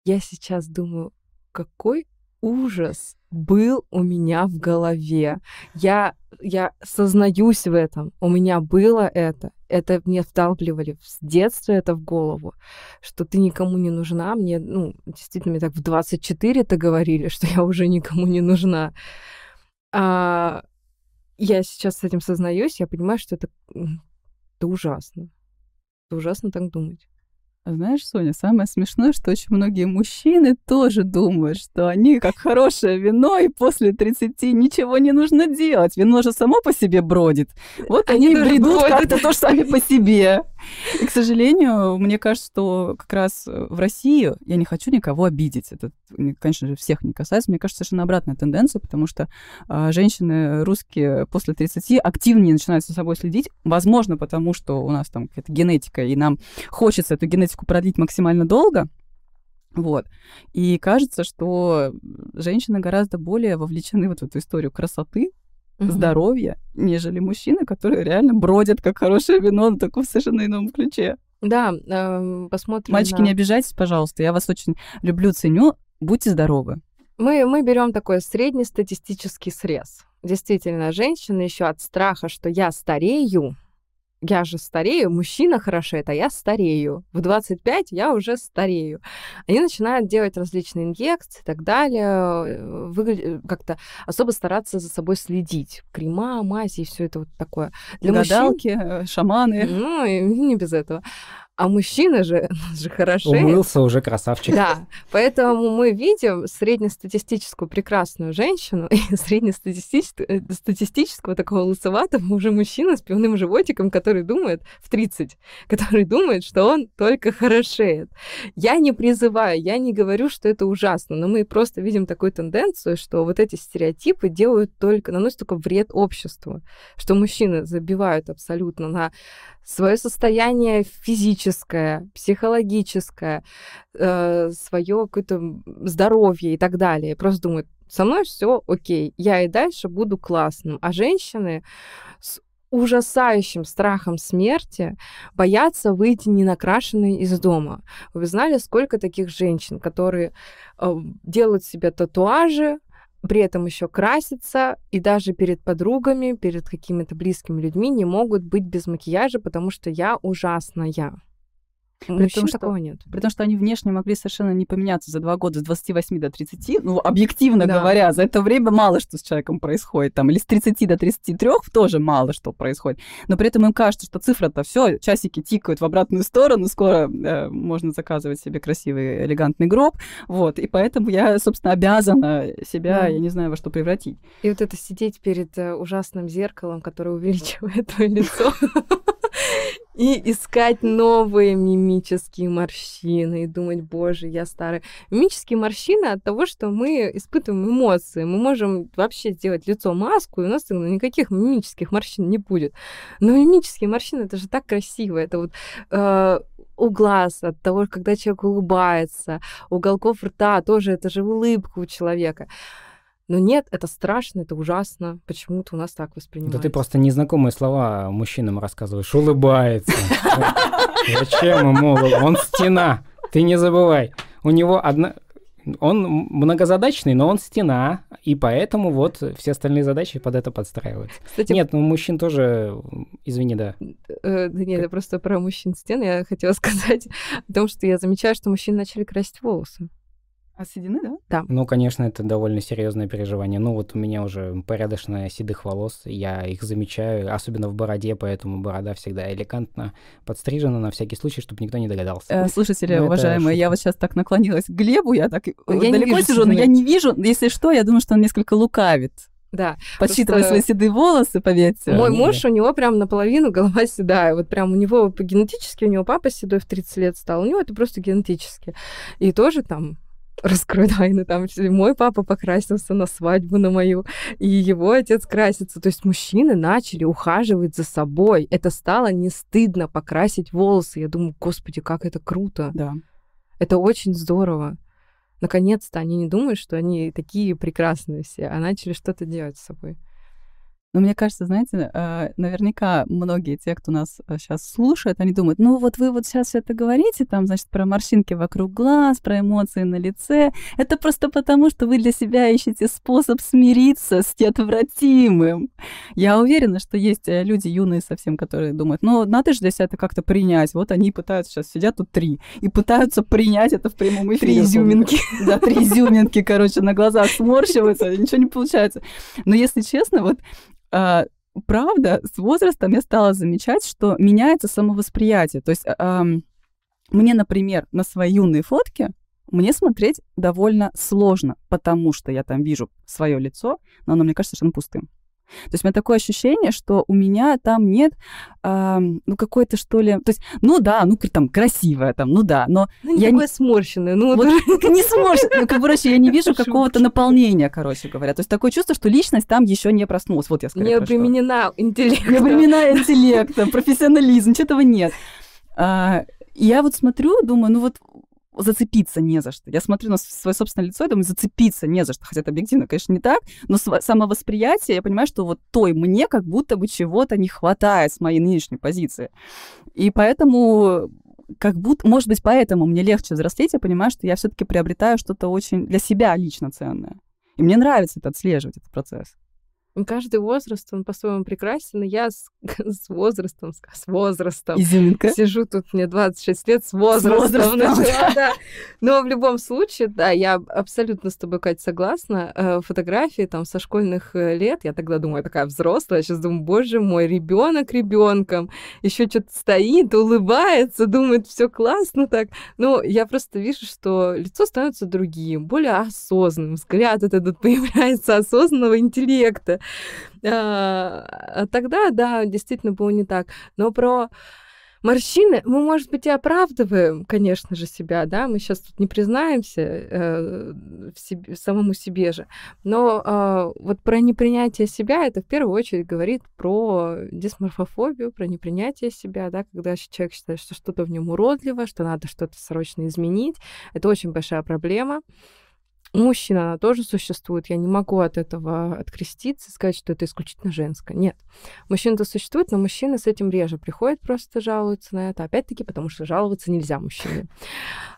Я сейчас думаю, какой ужас был у меня в голове. Я, я сознаюсь в этом. У меня было это. Это мне вдалбливали с детства это в голову, что ты никому не нужна. Мне, ну, действительно, мне так в 24 это говорили, что я уже никому не нужна. А я сейчас с этим сознаюсь, я понимаю, что это, это ужасно. Это ужасно так думать. Знаешь, Соня, самое смешное, что очень многие мужчины тоже думают, что они как хорошее вино, и после 30 ничего не нужно делать. Вино же само по себе бродит. Вот они, они бредут как-то тоже сами по себе. И, к сожалению, мне кажется, что как раз в России я не хочу никого обидеть. Это, конечно же, всех не касается. Мне кажется, совершенно обратная тенденция, потому что а, женщины русские после 30 активнее начинают за собой следить. Возможно, потому что у нас там какая-то генетика, и нам хочется эту генетику продлить максимально долго. Вот. И кажется, что женщины гораздо более вовлечены вот в эту историю красоты, угу. здоровья, нежели мужчины, которые реально бродят как хорошее вино, но только в совершенно ином ключе. Да, э, посмотрим. Мальчики, на... не обижайтесь, пожалуйста. Я вас очень люблю, ценю. Будьте здоровы. Мы, мы берем такой среднестатистический срез. Действительно, женщины еще от страха, что я старею, я же старею, мужчина хорошеет, а я старею. В 25 я уже старею. Они начинают делать различные инъекции и так далее, э, выглядеть, э, как-то особо стараться за собой следить. Крема, мази и все это вот такое. Для Гадалки, мужчин... Э, шаманы. Ну, и не без этого. А мужчина же, же хорошо. Умылся уже красавчик. Да, поэтому мы видим среднестатистическую прекрасную женщину и среднестатистического такого лысоватого уже мужчину с пивным животиком, который думает в 30, который думает, что он только хорошеет. Я не призываю, я не говорю, что это ужасно, но мы просто видим такую тенденцию, что вот эти стереотипы делают только, наносят только вред обществу, что мужчины забивают абсолютно на свое состояние физическое, психологическое, э, свое какое-то здоровье и так далее. Просто думают, со мной все окей, я и дальше буду классным. А женщины с ужасающим страхом смерти боятся выйти ненакрашенной из дома. Вы знали, сколько таких женщин, которые э, делают себе татуажи, при этом еще красятся, и даже перед подругами, перед какими-то близкими людьми не могут быть без макияжа, потому что я ужасная. При том, что, такого нет. При том, что они внешне могли совершенно не поменяться за два года с 28 до 30. Ну, объективно да. говоря, за это время мало что с человеком происходит. Там, или с 30 до 33 тоже мало что происходит. Но при этом им кажется, что цифра-то все, часики тикают в обратную сторону, скоро э, можно заказывать себе красивый, элегантный гроб. Вот, и поэтому я, собственно, обязана себя, да. я не знаю, во что превратить. И вот это сидеть перед э, ужасным зеркалом, которое увеличивает твое лицо и искать новые мимические морщины и думать, боже, я старый. Мимические морщины от того, что мы испытываем эмоции. Мы можем вообще сделать лицо маску, и у нас никаких мимических морщин не будет. Но мимические морщины, это же так красиво. Это вот э, у глаз, от того, когда человек улыбается, уголков рта тоже, это же улыбка у человека. Но нет, это страшно, это ужасно. Почему-то у нас так воспринимается. Да ты просто незнакомые слова мужчинам рассказываешь. Улыбается. Зачем ему? Он стена. Ты не забывай. У него одна... Он многозадачный, но он стена, и поэтому вот все остальные задачи под это подстраиваются. Кстати, нет, ну мужчин тоже, извини, да. Э, да нет, это просто про мужчин стен я хотела сказать о том, что я замечаю, что мужчины начали красить волосы. А седины, да? Да. Ну, конечно, это довольно серьезное переживание. Ну, вот у меня уже порядочно седых волос, я их замечаю, особенно в бороде, поэтому борода всегда элегантно подстрижена на всякий случай, чтобы никто не догадался. Э, слушатели, ну, уважаемые, я вот сейчас так наклонилась к Глебу, я так я далеко вижу, сижу, но я не вижу. Если что, я думаю, что он несколько лукавит. Да. Подсчитывая просто... свои седые волосы, поверьте. Мой муж, у него прям наполовину голова седая. Вот прям у него по генетически, у него папа седой в 30 лет стал. У него это просто генетически. И тоже там раскрою тайну, там мой папа покрасился на свадьбу на мою, и его отец красится. То есть мужчины начали ухаживать за собой. Это стало не стыдно покрасить волосы. Я думаю, господи, как это круто. Да. Это очень здорово. Наконец-то они не думают, что они такие прекрасные все, а начали что-то делать с собой. Но мне кажется, знаете, а, наверняка многие те, кто нас сейчас а, слушает, они думают, ну вот вы вот сейчас это говорите, там, значит, про морщинки вокруг глаз, про эмоции на лице. Это просто потому, что вы для себя ищете способ смириться с неотвратимым. Я уверена, что есть э, люди юные совсем, которые думают, ну надо же для себя это как-то принять. Вот они пытаются сейчас, сидят тут три, и пытаются принять это в прямом эфире. Три изюминки. Да, три изюминки, короче, на глазах сморщиваются, ничего не получается. Но если честно, вот правда, с возрастом я стала замечать, что меняется самовосприятие. То есть а, мне, например, на свои юные фотки мне смотреть довольно сложно, потому что я там вижу свое лицо, но оно мне кажется совершенно пустым. То есть у меня такое ощущение, что у меня там нет, э, ну, какой-то, что ли... То есть, ну да, ну, там, красивая там, ну да, но... Ну, не я не сморщенная, ну... Вот, не сморщенная, ну, короче, я не вижу какого-то наполнения, короче говоря. То есть такое чувство, что личность там еще не проснулась. Вот я скорее Не обременена интеллектом. Не обременена интеллектом, профессионализм, чего этого нет. Я вот смотрю, думаю, ну вот зацепиться не за что. Я смотрю на свое собственное лицо и думаю, зацепиться не за что. Хотя это объективно, конечно, не так, но самовосприятие, я понимаю, что вот той мне как будто бы чего-то не хватает с моей нынешней позиции. И поэтому как будто, может быть, поэтому мне легче взрослеть, я понимаю, что я все-таки приобретаю что-то очень для себя лично ценное. И мне нравится это отслеживать, этот процесс. Каждый возраст, он по-своему прекрасен. И я с, с возрастом, с возрастом Изюминка. сижу тут, мне 26 лет, с возрастом, с возрастом начала, да. Но в любом случае, да, я абсолютно с тобой, Катя, согласна. Э, фотографии там со школьных э, лет, я тогда думаю, такая взрослая, сейчас думаю, боже мой, ребенок ребенком, еще что-то стоит, улыбается, думает, все классно так. Ну, я просто вижу, что лицо становится другим, более осознанным, взгляд этот появляется осознанного интеллекта. А, тогда, да, действительно было не так. Но про морщины мы, может быть, и оправдываем, конечно же, себя, да, мы сейчас тут не признаемся э, в себе, самому себе же, но э, вот про непринятие себя это в первую очередь говорит про дисморфофобию, про непринятие себя, да, когда человек считает, что что-то в нем уродливо, что надо что-то срочно изменить, это очень большая проблема мужчина, она тоже существует. Я не могу от этого откреститься сказать, что это исключительно женское. Нет. Мужчина-то существует, но мужчины с этим реже приходят, просто жалуются на это. Опять-таки, потому что жаловаться нельзя мужчине.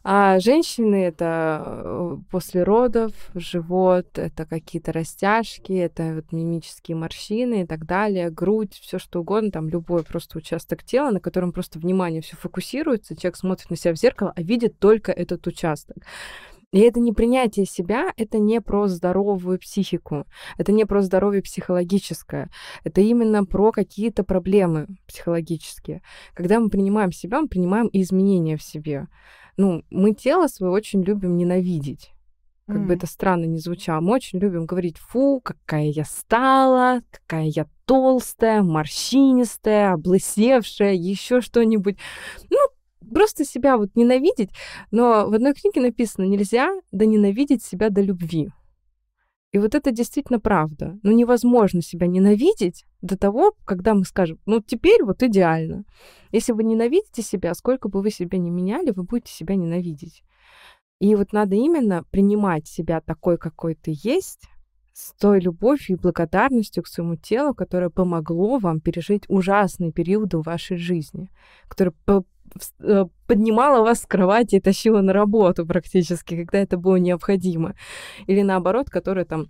А женщины — это э, после родов, живот, это какие-то растяжки, это вот мимические морщины и так далее, грудь, все что угодно, там любой просто участок тела, на котором просто внимание все фокусируется, человек смотрит на себя в зеркало, а видит только этот участок. И это не принятие себя, это не про здоровую психику, это не про здоровье психологическое, это именно про какие-то проблемы психологические. Когда мы принимаем себя, мы принимаем и изменения в себе. Ну, мы тело свое очень любим ненавидеть как mm. бы это странно не звучало, мы очень любим говорить, фу, какая я стала, какая я толстая, морщинистая, облысевшая, еще что-нибудь. Ну, просто себя вот ненавидеть, но в одной книге написано, нельзя да ненавидеть себя до любви. И вот это действительно правда. Ну, невозможно себя ненавидеть до того, когда мы скажем, ну, теперь вот идеально. Если вы ненавидите себя, сколько бы вы себя не меняли, вы будете себя ненавидеть. И вот надо именно принимать себя такой, какой ты есть, с той любовью и благодарностью к своему телу, которое помогло вам пережить ужасные периоды в вашей жизни, которое поднимала вас с кровати и тащила на работу практически, когда это было необходимо. Или наоборот, которая там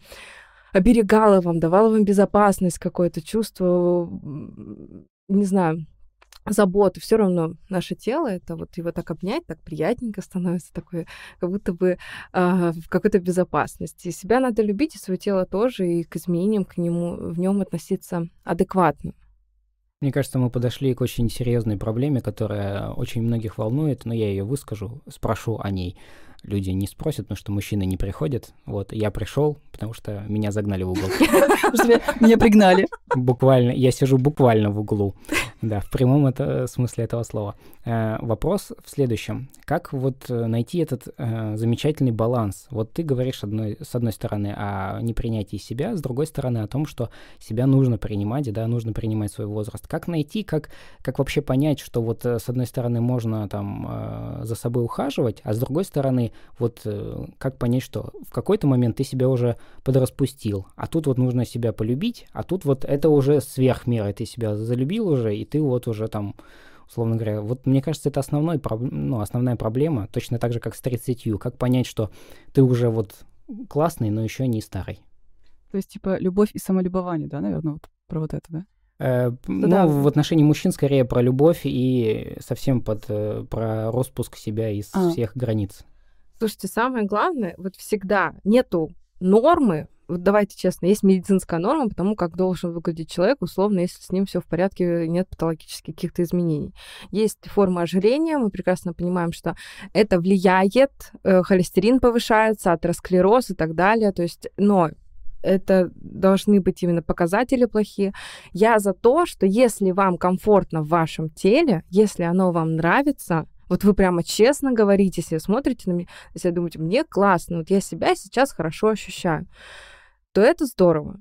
оберегала вам, давала вам безопасность, какое-то чувство, не знаю, заботы. Все равно наше тело, это вот его так обнять, так приятненько становится, такое, как будто бы э, в какой-то безопасности. Себя надо любить, и свое тело тоже, и к изменениям к нему, в нем относиться адекватно. Мне кажется, мы подошли к очень серьезной проблеме, которая очень многих волнует, но я ее выскажу, спрошу о ней. Люди не спросят, потому что мужчины не приходят. Вот, я пришел, потому что меня загнали в угол. Меня пригнали. Буквально, я сижу буквально в углу. Да, в прямом это, смысле этого слова. Э, вопрос в следующем. Как вот э, найти этот э, замечательный баланс? Вот ты говоришь одной, с одной стороны о непринятии себя, с другой стороны о том, что себя нужно принимать, да, нужно принимать свой возраст. Как найти, как, как вообще понять, что вот с одной стороны можно там за собой ухаживать, а с другой стороны вот как понять, что в какой-то момент ты себя уже подраспустил, а тут вот нужно себя полюбить, а тут вот это уже сверх меры, ты себя залюбил уже, и ты вот уже там, условно говоря, вот мне кажется, это основной, ну, основная проблема, точно так же, как с 30, как понять, что ты уже вот классный, но еще не старый. То есть, типа, любовь и самолюбование, да, наверное, вот про вот это, да? Э, ну, да. в отношении мужчин скорее про любовь и совсем под, э, про распуск себя из а. всех границ. Слушайте, самое главное, вот всегда нету нормы вот давайте честно, есть медицинская норма по тому, как должен выглядеть человек, условно, если с ним все в порядке, нет патологических каких-то изменений. Есть форма ожирения, мы прекрасно понимаем, что это влияет, э, холестерин повышается, атеросклероз и так далее, то есть, но это должны быть именно показатели плохие. Я за то, что если вам комфортно в вашем теле, если оно вам нравится, вот вы прямо честно говорите себе, смотрите на меня, если думаете, мне классно, вот я себя сейчас хорошо ощущаю то это здорово.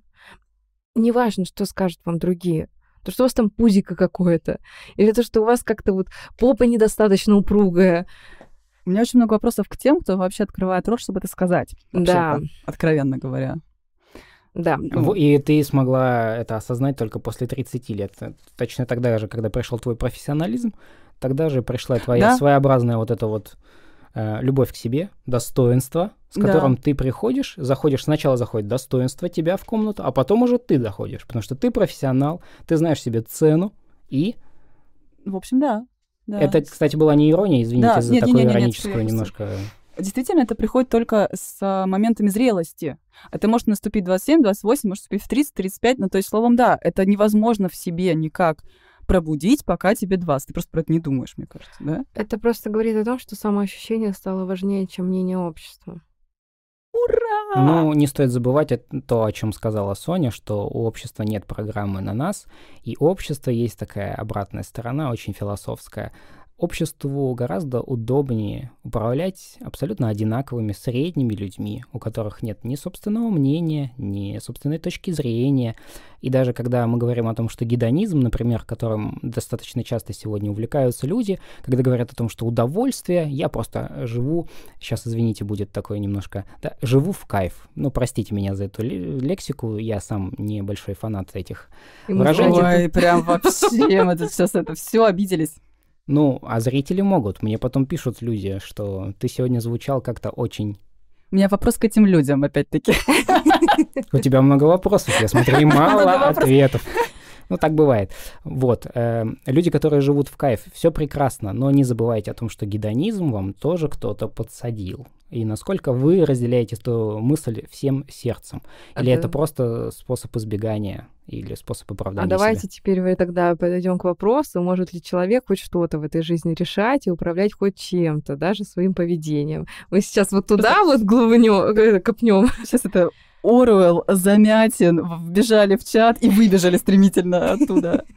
Неважно, что скажут вам другие. То, что у вас там пузико какое-то. Или то, что у вас как-то вот попа недостаточно упругая. У меня очень много вопросов к тем, кто вообще открывает рот, чтобы это сказать. Да. Откровенно говоря. Да. И ты смогла это осознать только после 30 лет. Точно тогда же, когда пришел твой профессионализм, тогда же пришла твоя да? своеобразная вот эта вот э, любовь к себе, достоинство, с которым да. ты приходишь, заходишь, сначала заходит достоинство тебя в комнату, а потом уже ты заходишь, потому что ты профессионал, ты знаешь себе цену и... В общем, да. да. Это, кстати, была не ирония, извините да. за нет, такую нет, нет, ироническую нет, немножко... Действительно, это приходит только с а, моментами зрелости. Это может наступить 27, 28, может наступить в 30, 35. Ну, то есть, словом, да, это невозможно в себе никак пробудить, пока тебе 20. Ты просто про это не думаешь, мне кажется, да? Это просто говорит о том, что самоощущение стало важнее, чем мнение общества. Ура! Ну, не стоит забывать то, о чем сказала Соня, что у общества нет программы на нас, и у общества есть такая обратная сторона, очень философская обществу гораздо удобнее управлять абсолютно одинаковыми средними людьми, у которых нет ни собственного мнения, ни собственной точки зрения. И даже когда мы говорим о том, что гедонизм, например, которым достаточно часто сегодня увлекаются люди, когда говорят о том, что удовольствие, я просто живу, сейчас, извините, будет такое немножко, да, живу в кайф. Ну, простите меня за эту лексику, я сам не большой фанат этих выражений. Ой, прям вообще, мы тут сейчас это все обиделись. Ну, а зрители могут. Мне потом пишут люди, что ты сегодня звучал как-то очень... У меня вопрос к этим людям, опять-таки. У тебя много вопросов, я смотрю, и мало ответов. Ну, так бывает. Вот. Э, люди, которые живут в кайф, все прекрасно, но не забывайте о том, что гедонизм вам тоже кто-то подсадил. И насколько вы разделяете эту мысль всем сердцем. Или это, это просто способ избегания или способ оправдания А давайте себя? теперь мы тогда подойдем к вопросу, может ли человек хоть что-то в этой жизни решать и управлять хоть чем-то, даже своим поведением. Мы сейчас вот туда вот глубнем, э, копнем. Сейчас это Оруэлл, Замятин вбежали в чат и выбежали стремительно оттуда.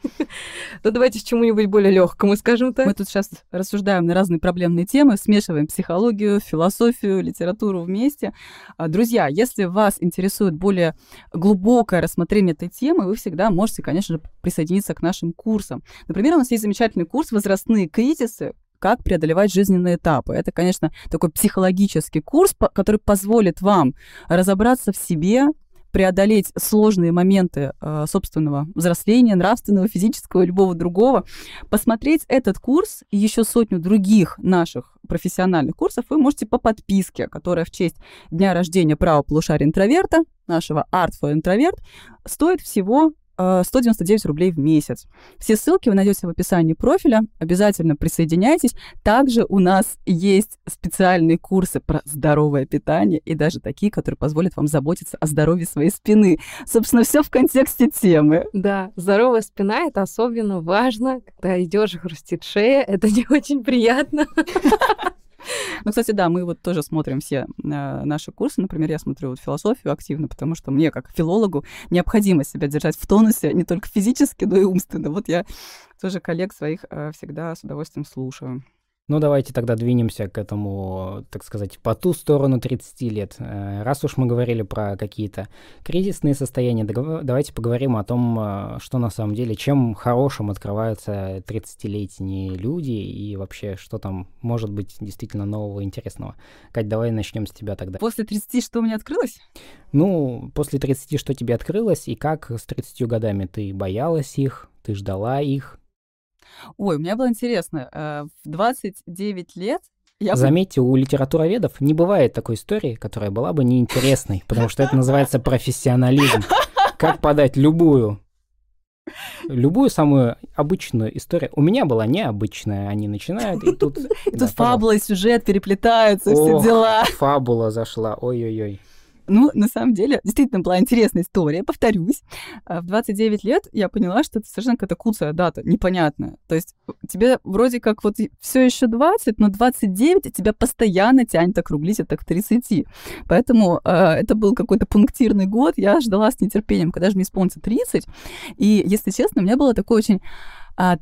Ну давайте с чему-нибудь более легкому скажем так. Мы тут сейчас рассуждаем на разные проблемные темы, смешиваем психологию, философию, литературу вместе. А, друзья, если вас интересует более глубокое рассмотрение этой темы, вы всегда можете, конечно же, присоединиться к нашим курсам. Например, у нас есть замечательный курс «Возрастные кризисы», как преодолевать жизненные этапы. Это, конечно, такой психологический курс, который позволит вам разобраться в себе, преодолеть сложные моменты э, собственного взросления, нравственного, физического, любого другого, посмотреть этот курс и еще сотню других наших профессиональных курсов вы можете по подписке, которая в честь дня рождения права полушария интроверта, нашего Art for Introvert, стоит всего 199 э, рублей в месяц. Все ссылки вы найдете в описании профиля. Обязательно присоединяйтесь. Также у нас есть специальные курсы про здоровое питание и даже такие, которые позволят вам заботиться о здоровье своей спины. Собственно, все в контексте темы. Да, здоровая спина это особенно важно, когда идешь и хрустит шея. Это не очень приятно. Ну, кстати, да, мы вот тоже смотрим все э, наши курсы. Например, я смотрю вот философию активно, потому что мне, как филологу, необходимо себя держать в тонусе не только физически, но и умственно. Вот я тоже коллег своих э, всегда с удовольствием слушаю. Ну, давайте тогда двинемся к этому, так сказать, по ту сторону 30 лет. Э, раз уж мы говорили про какие-то кризисные состояния, давайте поговорим о том, э, что на самом деле, чем хорошим открываются 30-летние люди и вообще, что там может быть действительно нового, интересного. Кать, давай начнем с тебя тогда. После 30 что у меня открылось? Ну, после 30 что тебе открылось, и как с 30 годами ты боялась их, ты ждала их, Ой, у меня было интересно. Э, в 29 лет я... Заметьте, у литературоведов не бывает такой истории, которая была бы неинтересной, потому что это называется профессионализм. Как подать любую любую самую обычную историю. У меня была необычная. Они начинают, и тут... И тут фабула и сюжет переплетаются, все дела. Фабула зашла, ой-ой-ой. Ну, на самом деле, действительно была интересная история, повторюсь. А, в 29 лет я поняла, что это совершенно какая-то куцая дата, непонятная. То есть тебе вроде как вот все еще 20, но 29 тебя постоянно тянет округлить это к 30. Поэтому э, это был какой-то пунктирный год, я ждала с нетерпением, когда же мне исполнится 30. И, если честно, у меня было такое очень а,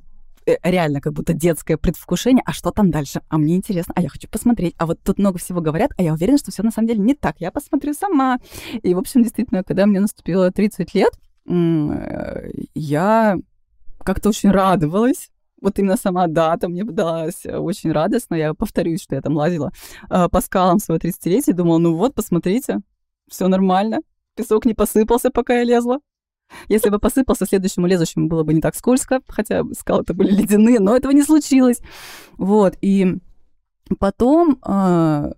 реально как будто детское предвкушение, а что там дальше? А мне интересно, а я хочу посмотреть. А вот тут много всего говорят, а я уверена, что все на самом деле не так. Я посмотрю сама. И, в общем, действительно, когда мне наступило 30 лет, э, я как-то очень радовалась вот именно сама дата мне далась очень радостно. Я повторюсь, что я там лазила э, по скалам своего 30-летия, думала, ну вот, посмотрите, все нормально, песок не посыпался, пока я лезла. Если бы посыпался, следующему лезущему было бы не так скользко, хотя скалы-то были ледяные, но этого не случилось. Вот, и потом, э,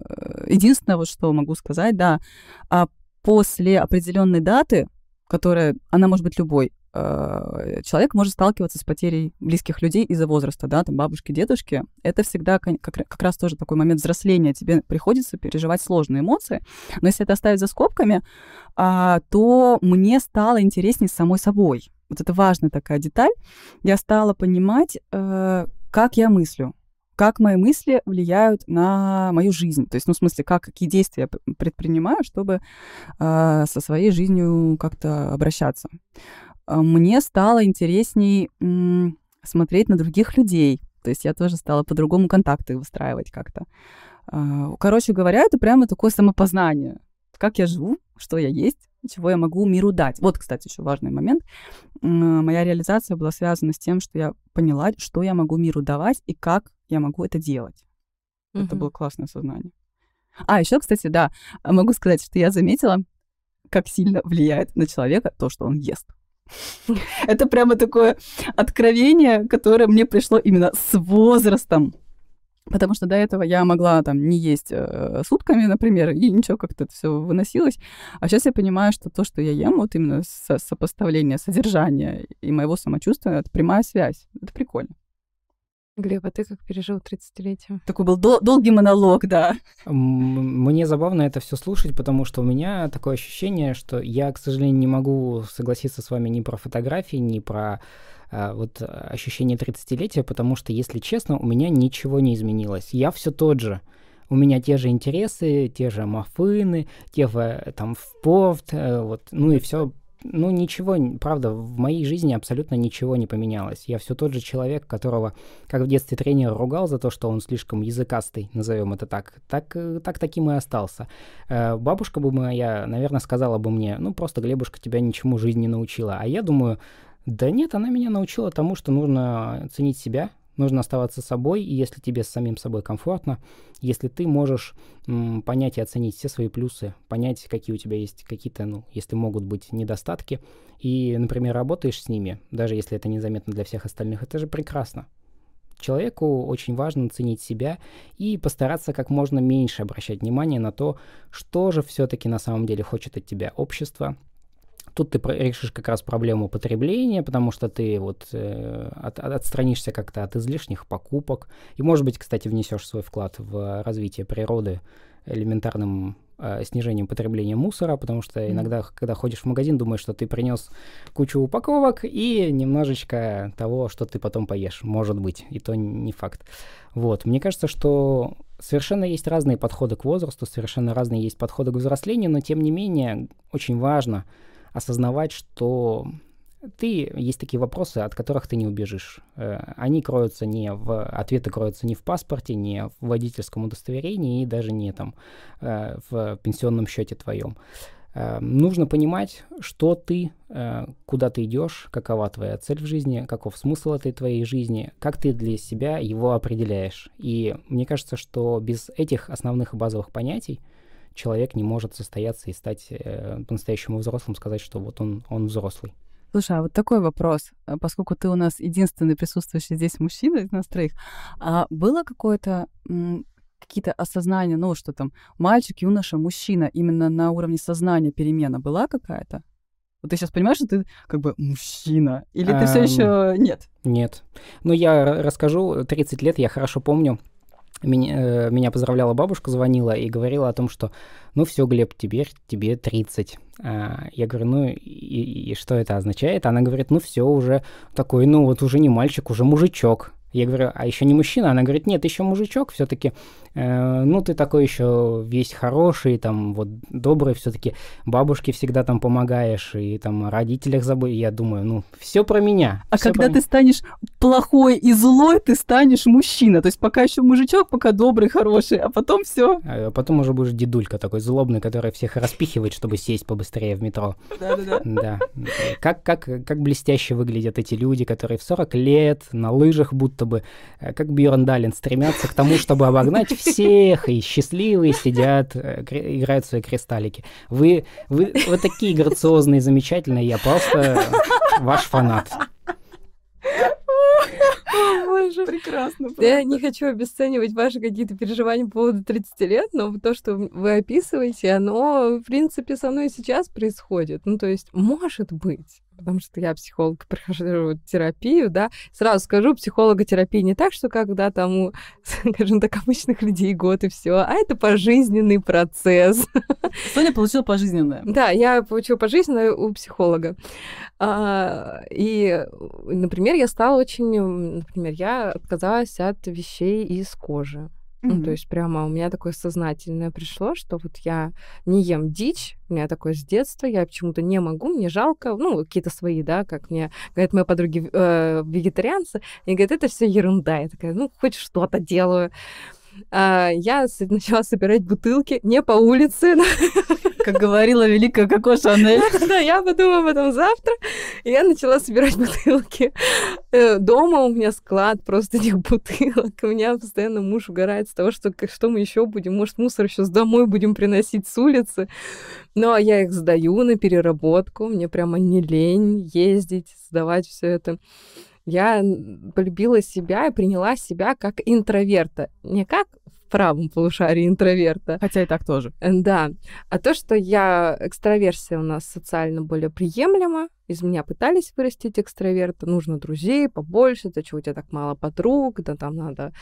единственное, вот что могу сказать, да, а после определенной даты, которая, она может быть любой, человек может сталкиваться с потерей близких людей из-за возраста, да, там бабушки, дедушки. Это всегда как, как раз тоже такой момент взросления. Тебе приходится переживать сложные эмоции. Но если это оставить за скобками, а, то мне стало интереснее самой собой. Вот это важная такая деталь. Я стала понимать, э, как я мыслю, как мои мысли влияют на мою жизнь. То есть, ну, в смысле, как, какие действия я предпринимаю, чтобы э, со своей жизнью как-то обращаться. А, мне стало интересней смотреть на других людей. То есть я тоже стала по-другому контакты выстраивать как-то. Э, короче говоря, это прямо такое самопознание. Как я живу, что я есть, чего я могу миру дать. Вот, кстати, еще важный момент. Моя реализация была связана с тем, что я поняла, что я могу миру давать и как я могу это делать. Mm-hmm. Это было классное сознание. А, еще, кстати, да, могу сказать, что я заметила, как сильно влияет на человека то, что он ест. Это прямо такое откровение, которое мне пришло именно с возрастом. Потому что до этого я могла там не есть э, сутками, например, и ничего, как-то это все выносилось. А сейчас я понимаю, что то, что я ем, вот именно со сопоставление содержания и моего самочувствия, это прямая связь. Это прикольно. Глеб, а ты как пережил 30-летие? Такой был дол- долгий монолог, да. Мне забавно это все слушать, потому что у меня такое ощущение, что я, к сожалению, не могу согласиться с вами ни про фотографии, ни про а, вот ощущение 30-летия, потому что, если честно, у меня ничего не изменилось. Я все тот же. У меня те же интересы, те же мафыны, те же там в порт, э, вот, ну и все ну, ничего, правда, в моей жизни абсолютно ничего не поменялось. Я все тот же человек, которого, как в детстве тренер ругал за то, что он слишком языкастый, назовем это так, так, э, так таким и остался. Э, бабушка бы моя, наверное, сказала бы мне, ну, просто, Глебушка, тебя ничему жизнь не научила. А я думаю, да нет, она меня научила тому, что нужно ценить себя, Нужно оставаться собой, и если тебе с самим собой комфортно, если ты можешь понять и оценить все свои плюсы, понять, какие у тебя есть какие-то, ну, если могут быть недостатки, и, например, работаешь с ними, даже если это незаметно для всех остальных, это же прекрасно. Человеку очень важно ценить себя и постараться как можно меньше обращать внимание на то, что же все-таки на самом деле хочет от тебя общество, Тут ты решишь как раз проблему потребления, потому что ты вот э, от, отстранишься как-то от излишних покупок. И, может быть, кстати, внесешь свой вклад в развитие природы элементарным э, снижением потребления мусора, потому что иногда, когда ходишь в магазин, думаешь, что ты принес кучу упаковок и немножечко того, что ты потом поешь. Может быть, и то не факт. Вот. Мне кажется, что совершенно есть разные подходы к возрасту, совершенно разные есть подходы к взрослению, но тем не менее очень важно осознавать, что ты есть такие вопросы, от которых ты не убежишь. Э, они кроются не в ответы кроются не в паспорте, не в водительском удостоверении и даже не там э, в пенсионном счете твоем. Э, нужно понимать, что ты, куда ты идешь, какова твоя цель в жизни, каков смысл этой твоей жизни, как ты для себя его определяешь. И мне кажется, что без этих основных базовых понятий человек не может состояться и стать э, по-настоящему взрослым, сказать, что вот он, он взрослый. Слушай, а вот такой вопрос, э, поскольку ты у нас единственный присутствующий здесь мужчина из нас троих, а было какое-то какие-то осознания, ну, что там мальчик, юноша, мужчина, именно на уровне сознания перемена была какая-то? Вот ты сейчас понимаешь, что ты как бы мужчина, или ты все еще нет? Нет. Ну, я расскажу, 30 лет я хорошо помню, меня, э, меня поздравляла бабушка, звонила и говорила о том, что ну все, Глеб, теперь тебе 30. А, я говорю, ну и, и что это означает? Она говорит, ну все уже такой, ну вот уже не мальчик, уже мужичок. Я говорю, а еще не мужчина? Она говорит, нет, еще мужичок, все-таки э, ну, ты такой еще весь хороший, там, вот, добрый все-таки, бабушке всегда там помогаешь, и там о родителях забыть. Я думаю, ну, все про меня. А когда ты станешь плохой и злой, ты станешь мужчина. То есть пока еще мужичок, пока добрый, хороший, а потом все. А потом уже будешь дедулька такой злобный, который всех распихивает, чтобы сесть побыстрее в метро. Да-да-да. Да. Как, как, как блестяще выглядят эти люди, которые в 40 лет на лыжах будто бы, э, как Бьерн Далин, стремятся к тому, чтобы обогнать всех, и счастливые сидят, э, играют свои кристаллики. Вы, вы, вы такие грациозные, замечательные, я просто ваш фанат. О, боже. Прекрасно. Я не хочу обесценивать ваши какие-то переживания по поводу 30 лет, но то, что вы описываете, оно, в принципе, со мной сейчас происходит. Ну, то есть, может быть, потому что я психолог, прохожу терапию, да, сразу скажу, психологотерапия не так, что когда там у, скажем так, обычных людей год и все, а это пожизненный процесс. Соня получила пожизненное. Да, я получила пожизненное у психолога. А, и, например, я стала очень, например, я отказалась от вещей из кожи. Mm-hmm. Ну, то есть прямо у меня такое сознательное пришло, что вот я не ем дичь, у меня такое с детства, я почему-то не могу, мне жалко, ну, какие-то свои, да, как мне говорят мои подруги э, вегетарианцы, и говорят, это все ерунда. Я такая, ну, хоть что-то делаю. А, я начала собирать бутылки не по улице. Как говорила великая Коко Шанель. Да, я подумала об этом завтра. И я начала собирать бутылки. Э, дома у меня склад просто этих бутылок. У меня постоянно муж угорает с того, что что мы еще будем. Может, мусор еще с домой будем приносить с улицы. Но я их сдаю на переработку. Мне прямо не лень ездить, сдавать все это я полюбила себя и приняла себя как интроверта. Не как в правом полушарии интроверта. Хотя и так тоже. Да. А то, что я экстраверсия у нас социально более приемлема, из меня пытались вырастить экстраверта, нужно друзей побольше, да чего у тебя так мало подруг, да там надо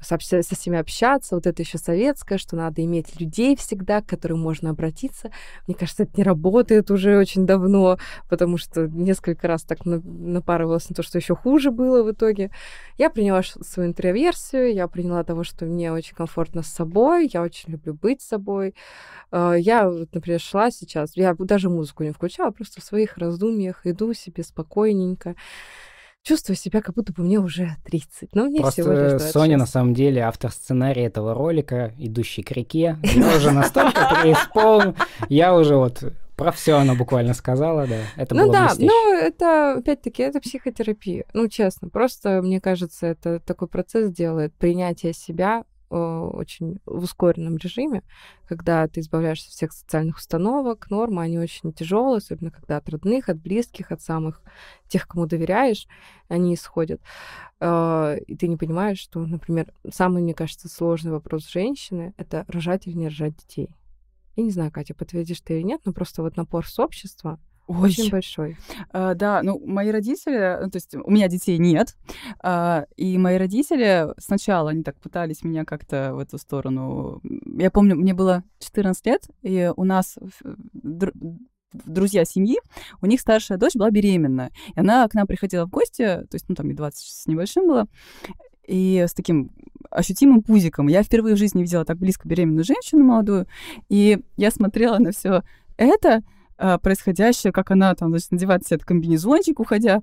со, со всеми общаться, вот это еще советское, что надо иметь людей всегда, к которым можно обратиться. Мне кажется, это не работает уже очень давно, потому что несколько раз так напарывалась на то, что еще хуже было в итоге. Я приняла свою интроверсию, я приняла того, что мне очень комфортно с собой, я очень люблю быть собой. А, я, например, шла сейчас, я даже музыку не включала, просто в своих раздумьях раздумьях, иду себе спокойненько, чувствую себя, как будто бы мне уже 30. Но мне Просто всего лишь 26. Соня, на самом деле, автор сценария этого ролика, идущий к реке. Я уже настолько преисполнен. Я уже вот про все она буквально сказала, да. Это ну было да, блестяще. ну это опять-таки это психотерапия. Ну честно, просто мне кажется, это такой процесс делает принятие себя очень в ускоренном режиме, когда ты избавляешься от всех социальных установок, нормы, они очень тяжелые, особенно когда от родных, от близких, от самых тех, кому доверяешь, они исходят. Э, и ты не понимаешь, что, например, самый, мне кажется, сложный вопрос женщины — это рожать или не рожать детей. Я не знаю, Катя, подтвердишь ты или нет, но просто вот напор с общества — Ой. Очень большой. А, да, ну, мои родители, ну, то есть у меня детей нет, а, и мои родители сначала, они так пытались меня как-то в эту сторону... Я помню, мне было 14 лет, и у нас друзья семьи, у них старшая дочь была беременна. И она к нам приходила в гости, то есть, ну, там, и 20 с небольшим было, и с таким ощутимым пузиком. Я впервые в жизни видела так близко беременную женщину молодую, и я смотрела на все это, происходящее, как она там, значит, надевает себе этот комбинезончик, уходя.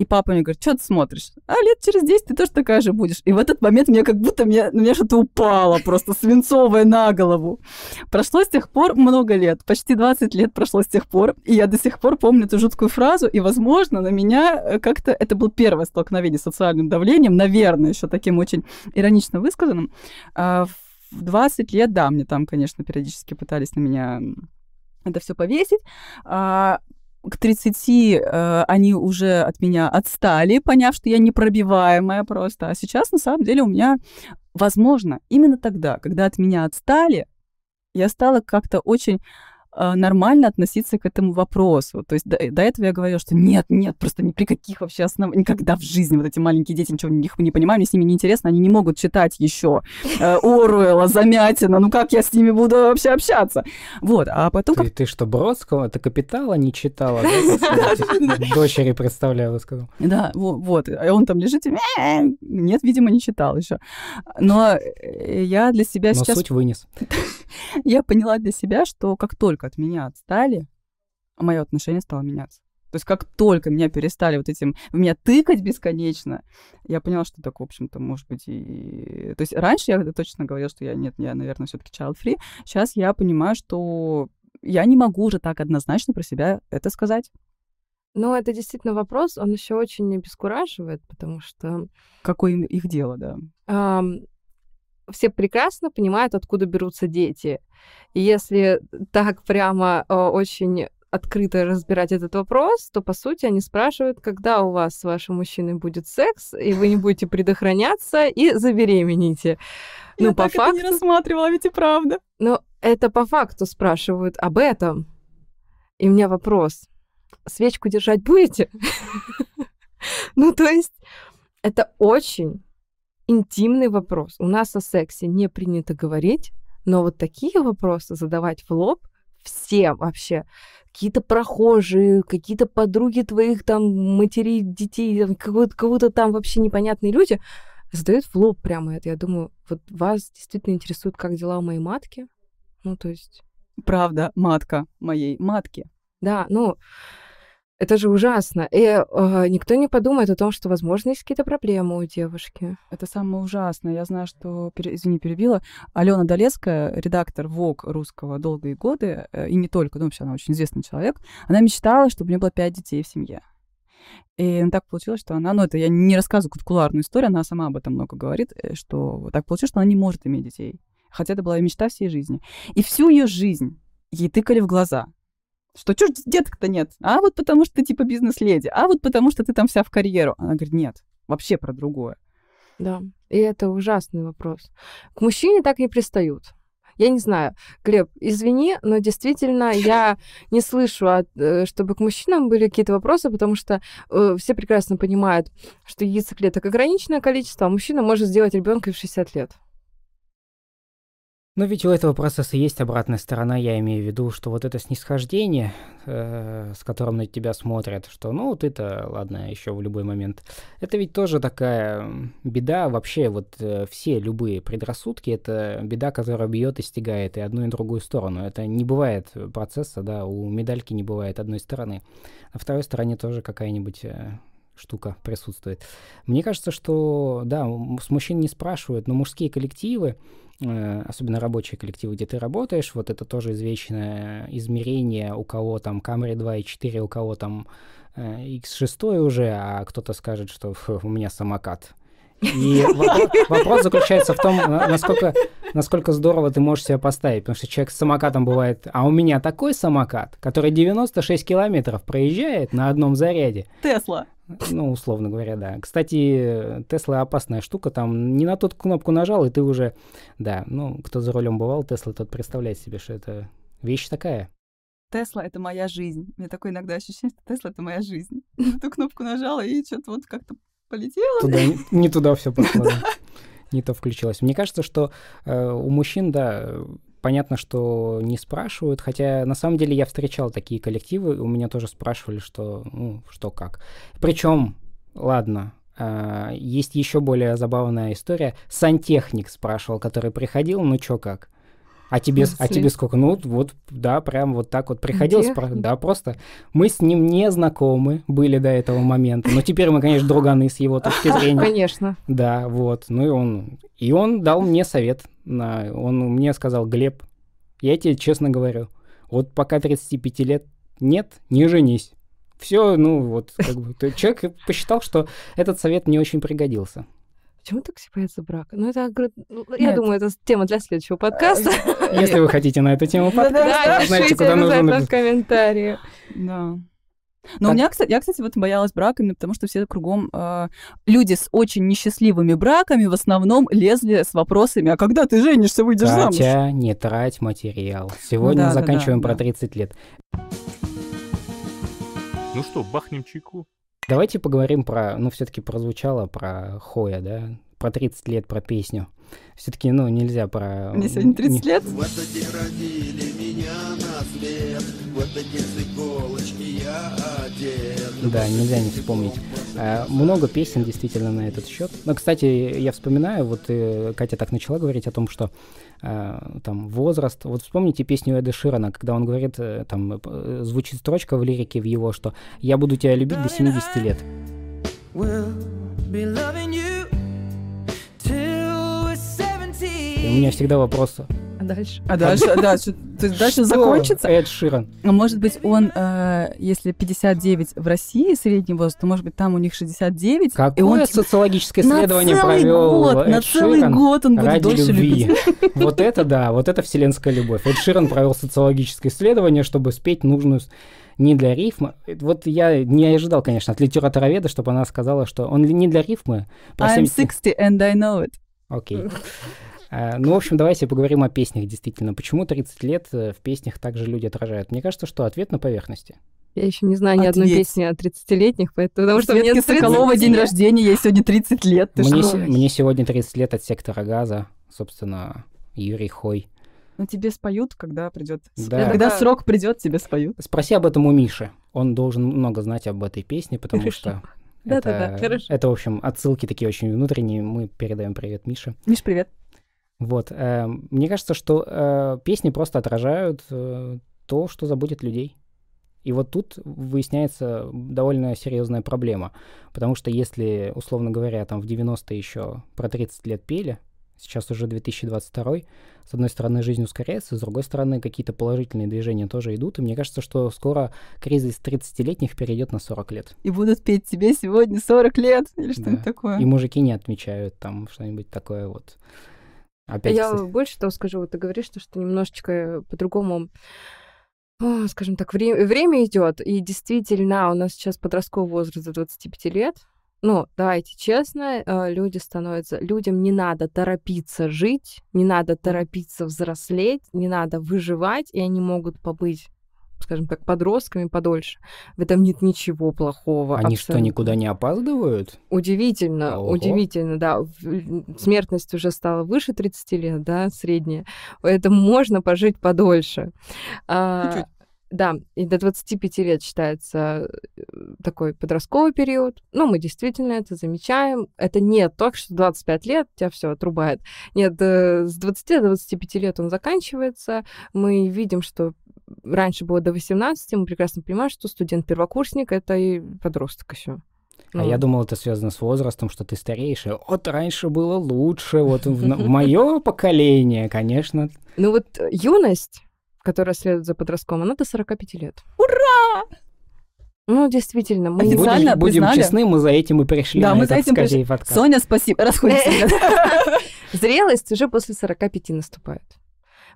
И папа мне говорит, что ты смотришь? А лет через 10 ты тоже такая же будешь. И в этот момент мне как будто мне, на меня что-то упало, просто свинцовое на голову. Прошло с тех пор много лет, почти 20 лет прошло с тех пор, и я до сих пор помню эту жуткую фразу, и, возможно, на меня э, как-то это было первое столкновение с социальным давлением, наверное, еще таким очень иронично высказанным. А в 20 лет, да, мне там, конечно, периодически пытались на меня это все повесить. А, к 30 э, они уже от меня отстали, поняв, что я непробиваемая просто. А сейчас, на самом деле, у меня, возможно, именно тогда, когда от меня отстали, я стала как-то очень нормально относиться к этому вопросу. То есть до, до этого я говорила, что нет, нет, просто ни при каких вообще основ... никогда в жизни вот эти маленькие дети ничего них не понимают, мне с ними не интересно, они не могут читать еще э, Оруэлла, Замятина, ну как я с ними буду вообще общаться? Вот, а потом... Ты, ты что, Бродского? Ты «Капитала» не читала? Дочери представляю, сказал. Да, вот, и он там лежит и... Нет, видимо, не читал еще. Но э, я для себя сейчас... Но суть вынес. Я поняла для себя, что как только от меня отстали, мое отношение стало меняться. То есть как только меня перестали вот этим, в меня тыкать бесконечно, я поняла, что так, в общем-то, может быть и... То есть раньше я точно говорила, что я, нет, я, наверное, все таки child-free. Сейчас я понимаю, что я не могу уже так однозначно про себя это сказать. Ну, это действительно вопрос, он еще очень обескураживает, потому что... Какое их дело, да. Эм, все прекрасно понимают, откуда берутся дети. И если так прямо э, очень открыто разбирать этот вопрос, то, по сути, они спрашивают, когда у вас с вашим мужчиной будет секс, и вы не будете предохраняться, и заберемените. Я ну, по так факту... это не рассматривала, ведь и правда. Но это по факту спрашивают об этом. И у меня вопрос. Свечку держать будете? Ну, то есть, это очень интимный вопрос. У нас о сексе не принято говорить, но вот такие вопросы задавать в лоб всем вообще. Какие-то прохожие, какие-то подруги твоих там матерей, детей, кого-то, кого-то там вообще непонятные люди задают в лоб прямо это. Я думаю, вот вас действительно интересует, как дела у моей матки? Ну, то есть... Правда, матка моей матки. Да, ну, это же ужасно. И э, никто не подумает о том, что, возможно, есть какие-то проблемы у девушки. Это самое ужасное. Я знаю, что, извини, перебила, Алена Долецкая, редактор ВОК русского долгие годы, э, и не только, ну, вообще она очень известный человек, она мечтала, чтобы у нее было пять детей в семье. И так получилось, что она, ну, это я не рассказываю кулуарную историю, она сама об этом много говорит, э, что так получилось, что она не может иметь детей. Хотя это была ее мечта всей жизни. И всю ее жизнь ей тыкали в глаза — что чё ж деток-то нет? А вот потому что ты типа бизнес-леди, а вот потому что ты там вся в карьеру. Она говорит, нет, вообще про другое. Да, и это ужасный вопрос. К мужчине так не пристают. Я не знаю, Глеб, извини, но действительно я не слышу, э, чтобы к мужчинам были какие-то вопросы, потому что э, все прекрасно понимают, что яйцеклеток ограниченное количество, а мужчина может сделать ребенка в 60 лет. Но ведь у этого процесса есть обратная сторона, я имею в виду, что вот это снисхождение, э, с которым на тебя смотрят, что ну ты-то, ладно, еще в любой момент, это ведь тоже такая беда, вообще вот э, все любые предрассудки, это беда, которая бьет и стегает и одну и другую сторону. Это не бывает процесса, да, у медальки не бывает одной стороны. На второй стороне тоже какая-нибудь э, штука присутствует. Мне кажется, что, да, с мужчин не спрашивают, но мужские коллективы, Э, особенно рабочие коллективы, где ты работаешь, вот это тоже извечное измерение, у кого там Camry 2.4, у кого там X6 э, уже, а кто-то скажет, что у меня самокат. И вопрос, заключается в том, насколько, насколько здорово ты можешь себя поставить, потому что человек с самокатом бывает, а у меня такой самокат, который 96 километров проезжает на одном заряде. Тесла. Ну, условно говоря, да. Кстати, Тесла опасная штука, там не на ту кнопку нажал, и ты уже, да, ну, кто за рулем бывал Тесла, тот представляет себе, что это вещь такая. Тесла — это моя жизнь. У меня такое иногда ощущение, что Тесла — это моя жизнь. На ту кнопку нажала, и что-то вот как-то полетело. Туда, не туда все пошло. Не то включилось. Мне кажется, что э, у мужчин, да, понятно, что не спрашивают, хотя на самом деле я встречал такие коллективы, у меня тоже спрашивали, что, ну, что как. Причем, ладно, э, есть еще более забавная история. Сантехник спрашивал, который приходил, ну чё как. А тебе, а тебе сколько? Ну, вот, да, прям вот так вот приходил, спро... да, просто. Мы с ним не знакомы были до этого момента, но теперь мы, конечно, друганы с его точки зрения. Конечно. Да, вот. Ну и он, и он дал мне совет. На... Он мне сказал, Глеб, я тебе честно говорю, вот пока 35 лет нет, не женись. Все, ну вот, как бы, человек посчитал, что этот совет мне очень пригодился. Почему так все боятся брака? Ну, это, я думаю, это тема для следующего подкаста. Если вы хотите на эту тему подкаста, знаете, куда нужно... в комментарии. Да. Но Так. у меня, кстати, я, кстати, вот боялась брака именно потому, что все кругом э, люди с очень несчастливыми браками в основном лезли с вопросами, а когда ты женишься, выйдешь замуж? Катя, не трать материал. Сегодня да, да, заканчиваем да, про да. 30 лет. Ну что, бахнем чайку? Давайте поговорим про, ну, все-таки прозвучало про Хоя, да, про 30 лет, про песню. Все-таки, ну, нельзя про... Мне сегодня 30 не- лет. В этот день родили меня Да, нельзя не вспомнить. А, Много песен действительно на этот счет. Но, кстати, я вспоминаю, вот э, Катя так начала говорить о том, что а, там возраст. Вот вспомните песню Эда Ширана, когда он говорит, э, там э, звучит строчка в лирике в его, что «Я буду тебя любить до 70 лет». We'll be loving you till we're 70. И у меня всегда вопрос. А дальше? А дальше, а дальше, то есть дальше закончится? Эд Ширан. А может быть, он, э, если 59 в России средний возраст, то, может быть, там у них 69, и Какое он типа, социологическое на исследование целый провел год, на Эд целый Ширан год он будет ради дольше любви? любить. Вот это да, вот это вселенская любовь. Эд Ширан провел социологическое исследование, чтобы спеть нужную не для рифма. Вот я не ожидал, конечно, от литературоведа, чтобы она сказала, что он не для рифмы. I'm 70 60 and I know it. Окей. А, Ну, в общем, давайте поговорим о песнях, действительно. Почему 30 лет э, в песнях также люди отражают? Мне кажется, что ответ на поверхности. Я еще не знаю ни одной Ответь. песни о 30-летних, поэтому, потому что Светке мне 30 Соколова день рождения, ей сегодня 30 лет. Ты Мне, что? се- мне сегодня 30 лет от сектора газа, собственно, Юрий Хой. Ну, тебе споют, когда придет. Да. Когда Да. срок придет, тебе споют. Спроси об этом у Миши. Он должен много знать об этой песне, потому Хорошо. что Да-да-да, это, хорошо. это, в общем, отсылки такие очень внутренние. Мы передаем привет Мише. Миш, привет. Вот. э, мне кажется, что э, песни просто отражают э, то, что заботит людей. И вот тут выясняется довольно серьезная проблема. Потому что если, условно говоря, там в 90-е еще про 30 лет пели, сейчас уже 2022, с одной стороны, жизнь ускоряется, с другой стороны, какие-то положительные движения тоже идут. И мне кажется, что скоро кризис 30-летних перейдет на 40 лет. И будут петь тебе сегодня 40 лет или что-нибудь Да. такое. И мужики не отмечают там что-нибудь такое вот. Опять, Я кстати, больше того скажу, вот ты говоришь, что, что немножечко по-другому, о, скажем так, вре- время идет, и действительно у нас сейчас подростковый возраст до 25 лет. Ну, давайте честно, э, люди становятся... Людям не надо торопиться жить, не надо торопиться взрослеть, не надо выживать, и они могут побыть, скажем так, подростками подольше. В этом нет ничего плохого. Они что, абсолютно. никуда не опаздывают? Удивительно, Ого. удивительно, да. Смертность уже стала выше 30 лет, да, средняя. Поэтому можно пожить подольше. А. Да, и до 25 лет считается э, такой подростковый период. Ну, мы действительно это замечаем. Это не так, что 25 лет тебя все отрубает. Нет, э, с 20 до 25 лет он заканчивается. Мы видим, что раньше было до 18, мы прекрасно понимаем, что студент-первокурсник — это и подросток еще. А я думал, это связано с возрастом, что ты стареешь. и Вот раньше было лучше, вот в, мое поколение, конечно. Ну вот э, юность, которая следует за подростком, она до 45 лет. Ура! Ну, действительно, мы... Официально Будем, будем честны, мы за этим и пришли Да, на мы этот за этим пришли. подкаст. Соня, спасибо. Расходимся. Зрелость уже после 45 наступает.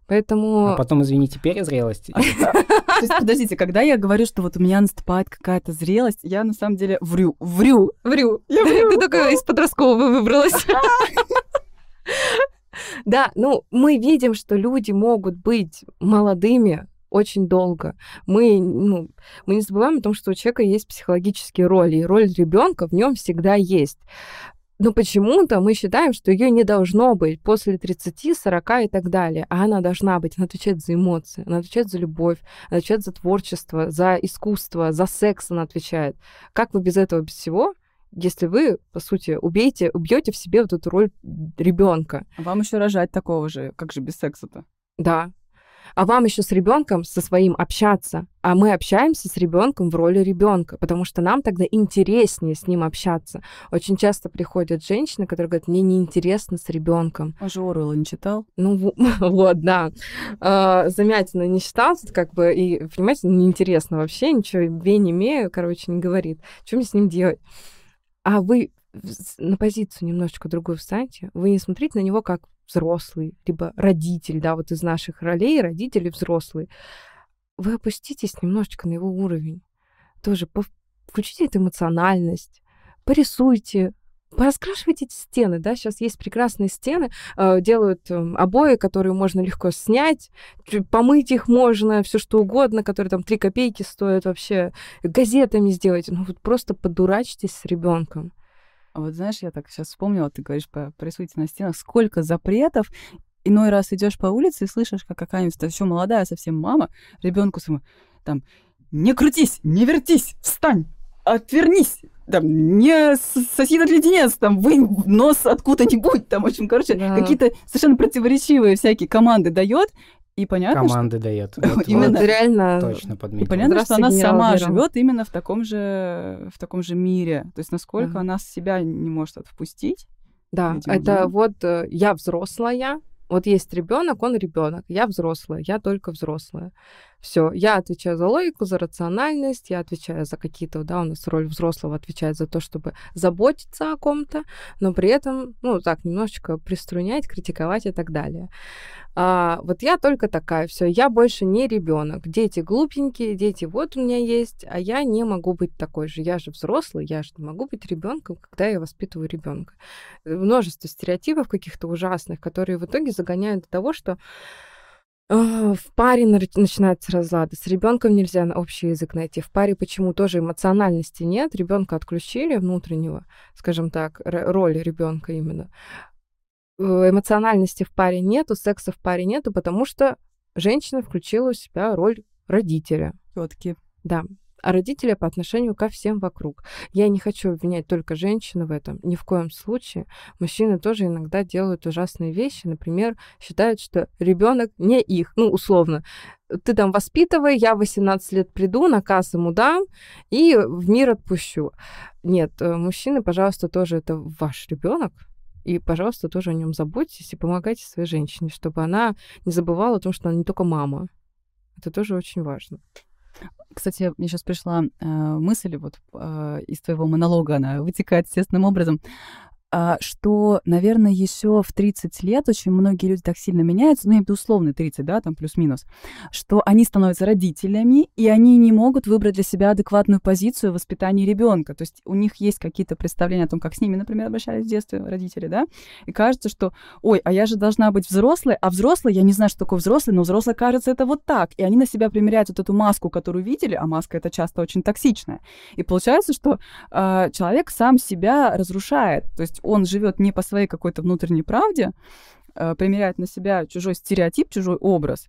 Поэтому... А потом, извините, перезрелость. То есть, подождите, когда я говорю, что вот у меня наступает какая-то зрелость, я на самом деле врю. Врю. Врю. Я врю. Ты только из подросткового выбралась. Да, ну, мы видим, что люди могут быть молодыми очень долго. Мы, ну, мы не забываем о том, что у человека есть психологические роли, и роль ребенка в нем всегда есть. Но почему-то мы считаем, что ее не должно быть после 30, 40 и так далее. А она должна быть. Она отвечает за эмоции, она отвечает за любовь, она отвечает за творчество, за искусство, за секс она отвечает. Как вы без этого, без всего, если вы, по сути, убьете, убьете в себе вот эту роль ребенка? Вам еще рожать такого же, как же без секса-то? Да. А вам еще с ребенком со своим общаться. А мы общаемся с ребенком в роли ребенка, потому что нам тогда интереснее с ним общаться. Очень часто приходят женщины, которые говорят, мне неинтересно с ребенком. Он же Оруэлла не читал. Ну во- вот, да. А, Замятина не считал, тут как бы, и, понимаете, неинтересно вообще, ничего, ве не имею, короче, не говорит. Что мне с ним делать? А вы на позицию немножечко другую встаньте, вы не смотрите на него как взрослый, либо родитель, да, вот из наших ролей родители взрослые. Вы опуститесь немножечко на его уровень. тоже включите эту эмоциональность, порисуйте, пораскрашивайте эти стены, да, сейчас есть прекрасные стены, э, делают э, обои, которые можно легко снять, помыть их можно, все что угодно, которые там 3 копейки стоят вообще, газетами сделайте, ну вот просто подурачьтесь с ребенком. А вот знаешь, я так сейчас вспомнила, ты говоришь по порисуйте на стенах, сколько запретов. Иной раз идешь по улице и слышишь, как какая-нибудь еще молодая совсем мама ребенку своему там не крутись, не вертись, встань, отвернись, там, не соси этот леденец, там, вынь нос откуда-нибудь, там, в общем, короче, Да. какие-то совершенно противоречивые всякие команды дает, и понятно, что, Команды дает. Вот, Именно. Вот реально Точно и подметил. понятно, что она сама живет именно в таком же, в таком же мире, то есть насколько Да. она себя не может отпустить. Да, это да. вот э, я взрослая, вот есть ребенок, он ребенок, я взрослая, я только взрослая. Все, я отвечаю за логику, за рациональность, я отвечаю за какие-то, да, у нас роль взрослого отвечает за то, чтобы заботиться о ком-то, но при этом, ну, так, немножечко приструнять, критиковать и так далее. А, вот я только такая, все, я больше не ребенок. Дети глупенькие, дети вот у меня есть, а я не могу быть такой же. Я же взрослый, я же не могу быть ребенком, когда я воспитываю ребенка. Множество стереотипов каких-то ужасных, которые в итоге загоняют до того, что в паре начинаются разлады. С ребенком нельзя общий язык найти. В паре почему тоже эмоциональности нет. Ребенка отключили внутреннего, скажем так, р- роль ребенка именно. Э, Эмоциональности в паре нету, секса в паре нету, потому что женщина включила у себя роль родителя. Тетки. Да. А родителя по отношению ко всем вокруг. Я не хочу обвинять только женщину в этом. Ни в коем случае. Мужчины тоже иногда делают ужасные вещи. Например, считают, что ребенок не их. Ну, условно. Ты там воспитывай, я в 18 лет приду, наказ ему дам и в мир отпущу. Нет, э, мужчины, пожалуйста, тоже это ваш ребенок. И, пожалуйста, тоже о нем заботьтесь и помогайте своей женщине, чтобы она не забывала о том, что она не только мама. Это тоже очень важно. Кстати, мне сейчас пришла э, мысль, вот э, из твоего монолога она вытекает естественным образом, что, наверное, еще в 30 лет очень многие люди так сильно меняются, ну, это условно 30, да, там плюс-минус, что они становятся родителями, и они не могут выбрать для себя адекватную позицию в воспитании ребенка. То есть у них есть какие-то представления о том, как с ними, например, обращались в детстве родители, да, и кажется, что, ой, а я же должна быть взрослой, а взрослый, я не знаю, что такое взрослый, но взрослый, кажется, это вот так. И они на себя примеряют вот эту маску, которую видели, а маска это часто очень токсичная. И получается, что э, человек сам себя разрушает. То есть он живет не по своей какой-то внутренней правде, э, примеряет на себя чужой стереотип, чужой образ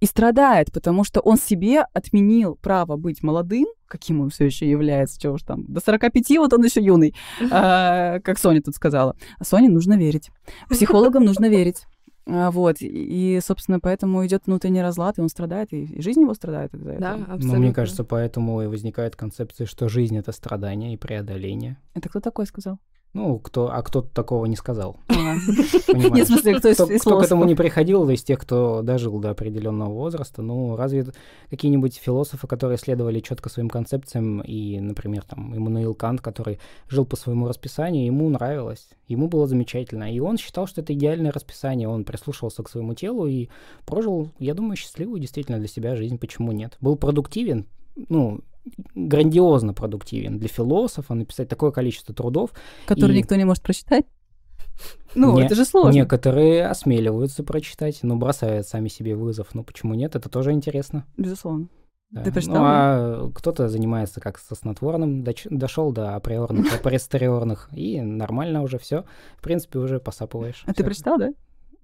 и страдает, потому что он себе отменил право быть молодым, каким он все еще является, чего уж там, до 45 вот он еще юный, а, как Соня тут сказала. А Соне нужно верить. Психологам нужно верить. А, Вот, и, собственно, поэтому идет внутренний разлад, и он страдает, и, и жизнь его страдает из-за Да, этого. абсолютно. Но мне кажется, поэтому и возникает концепция, что жизнь — это страдание и преодоление. Это кто такой сказал? Ну, кто, а кто-то такого не сказал. А, понимаешь? Нет, в смысле, кто из к этому не приходил, из тех, кто дожил до определенного возраста, ну, разве какие-нибудь философы, которые следовали четко своим концепциям, и, например, там, Иммануил Кант, который жил по своему расписанию, ему нравилось, ему было замечательно, и он считал, что это идеальное расписание, он прислушивался к своему телу и прожил, я думаю, счастливую действительно для себя жизнь, почему нет. Был продуктивен, ну, грандиозно продуктивен для философа, написать такое количество трудов, Который И- никто не может прочитать? Ну, Не- это же сложно. Некоторые осмеливаются прочитать, но бросают сами себе вызов. Ну почему нет? Это тоже интересно. Безусловно. Да. Ты прочитал, Ну, а кто-то занимается как со снотворным, доч- дошел до априорных, апрестериорных, и нормально уже все. В принципе, уже посапываешь. А ты прочитал, да?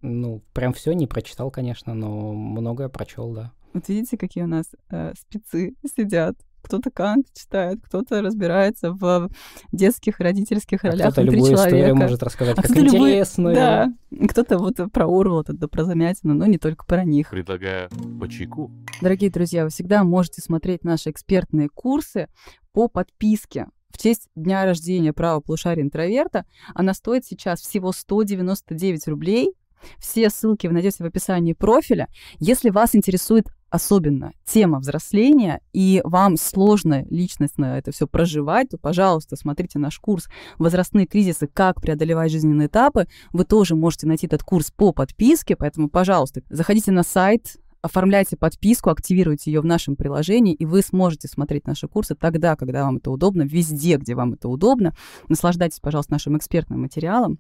Ну, прям все не прочитал, конечно, но многое прочел, да. Вот видите, какие у нас э, спецы сидят. Кто-то Кант читает, кто-то разбирается в детских и родительских А ролях кто-то внутри любую историю человека. может рассказать, А как интересную. Да, кто-то вот про Орвелла, да про Замятину, но не только про них. Предлагаю по чайку. Дорогие друзья, вы всегда можете смотреть наши экспертные курсы по подписке. В честь дня рождения права полушария интроверта она стоит сейчас всего 199 рублей. Все ссылки вы найдете в описании профиля. Если вас интересует особенно тема взросления, и вам сложно личностно это все проживать, то, пожалуйста, смотрите наш курс «Возрастные кризисы. Как преодолевать жизненные этапы». Вы тоже можете найти этот курс по подписке, поэтому, пожалуйста, заходите на сайт оформляйте подписку, активируйте ее в нашем приложении, и вы сможете смотреть наши курсы тогда, когда вам это удобно, везде, где вам это удобно. Наслаждайтесь, пожалуйста, нашим экспертным материалом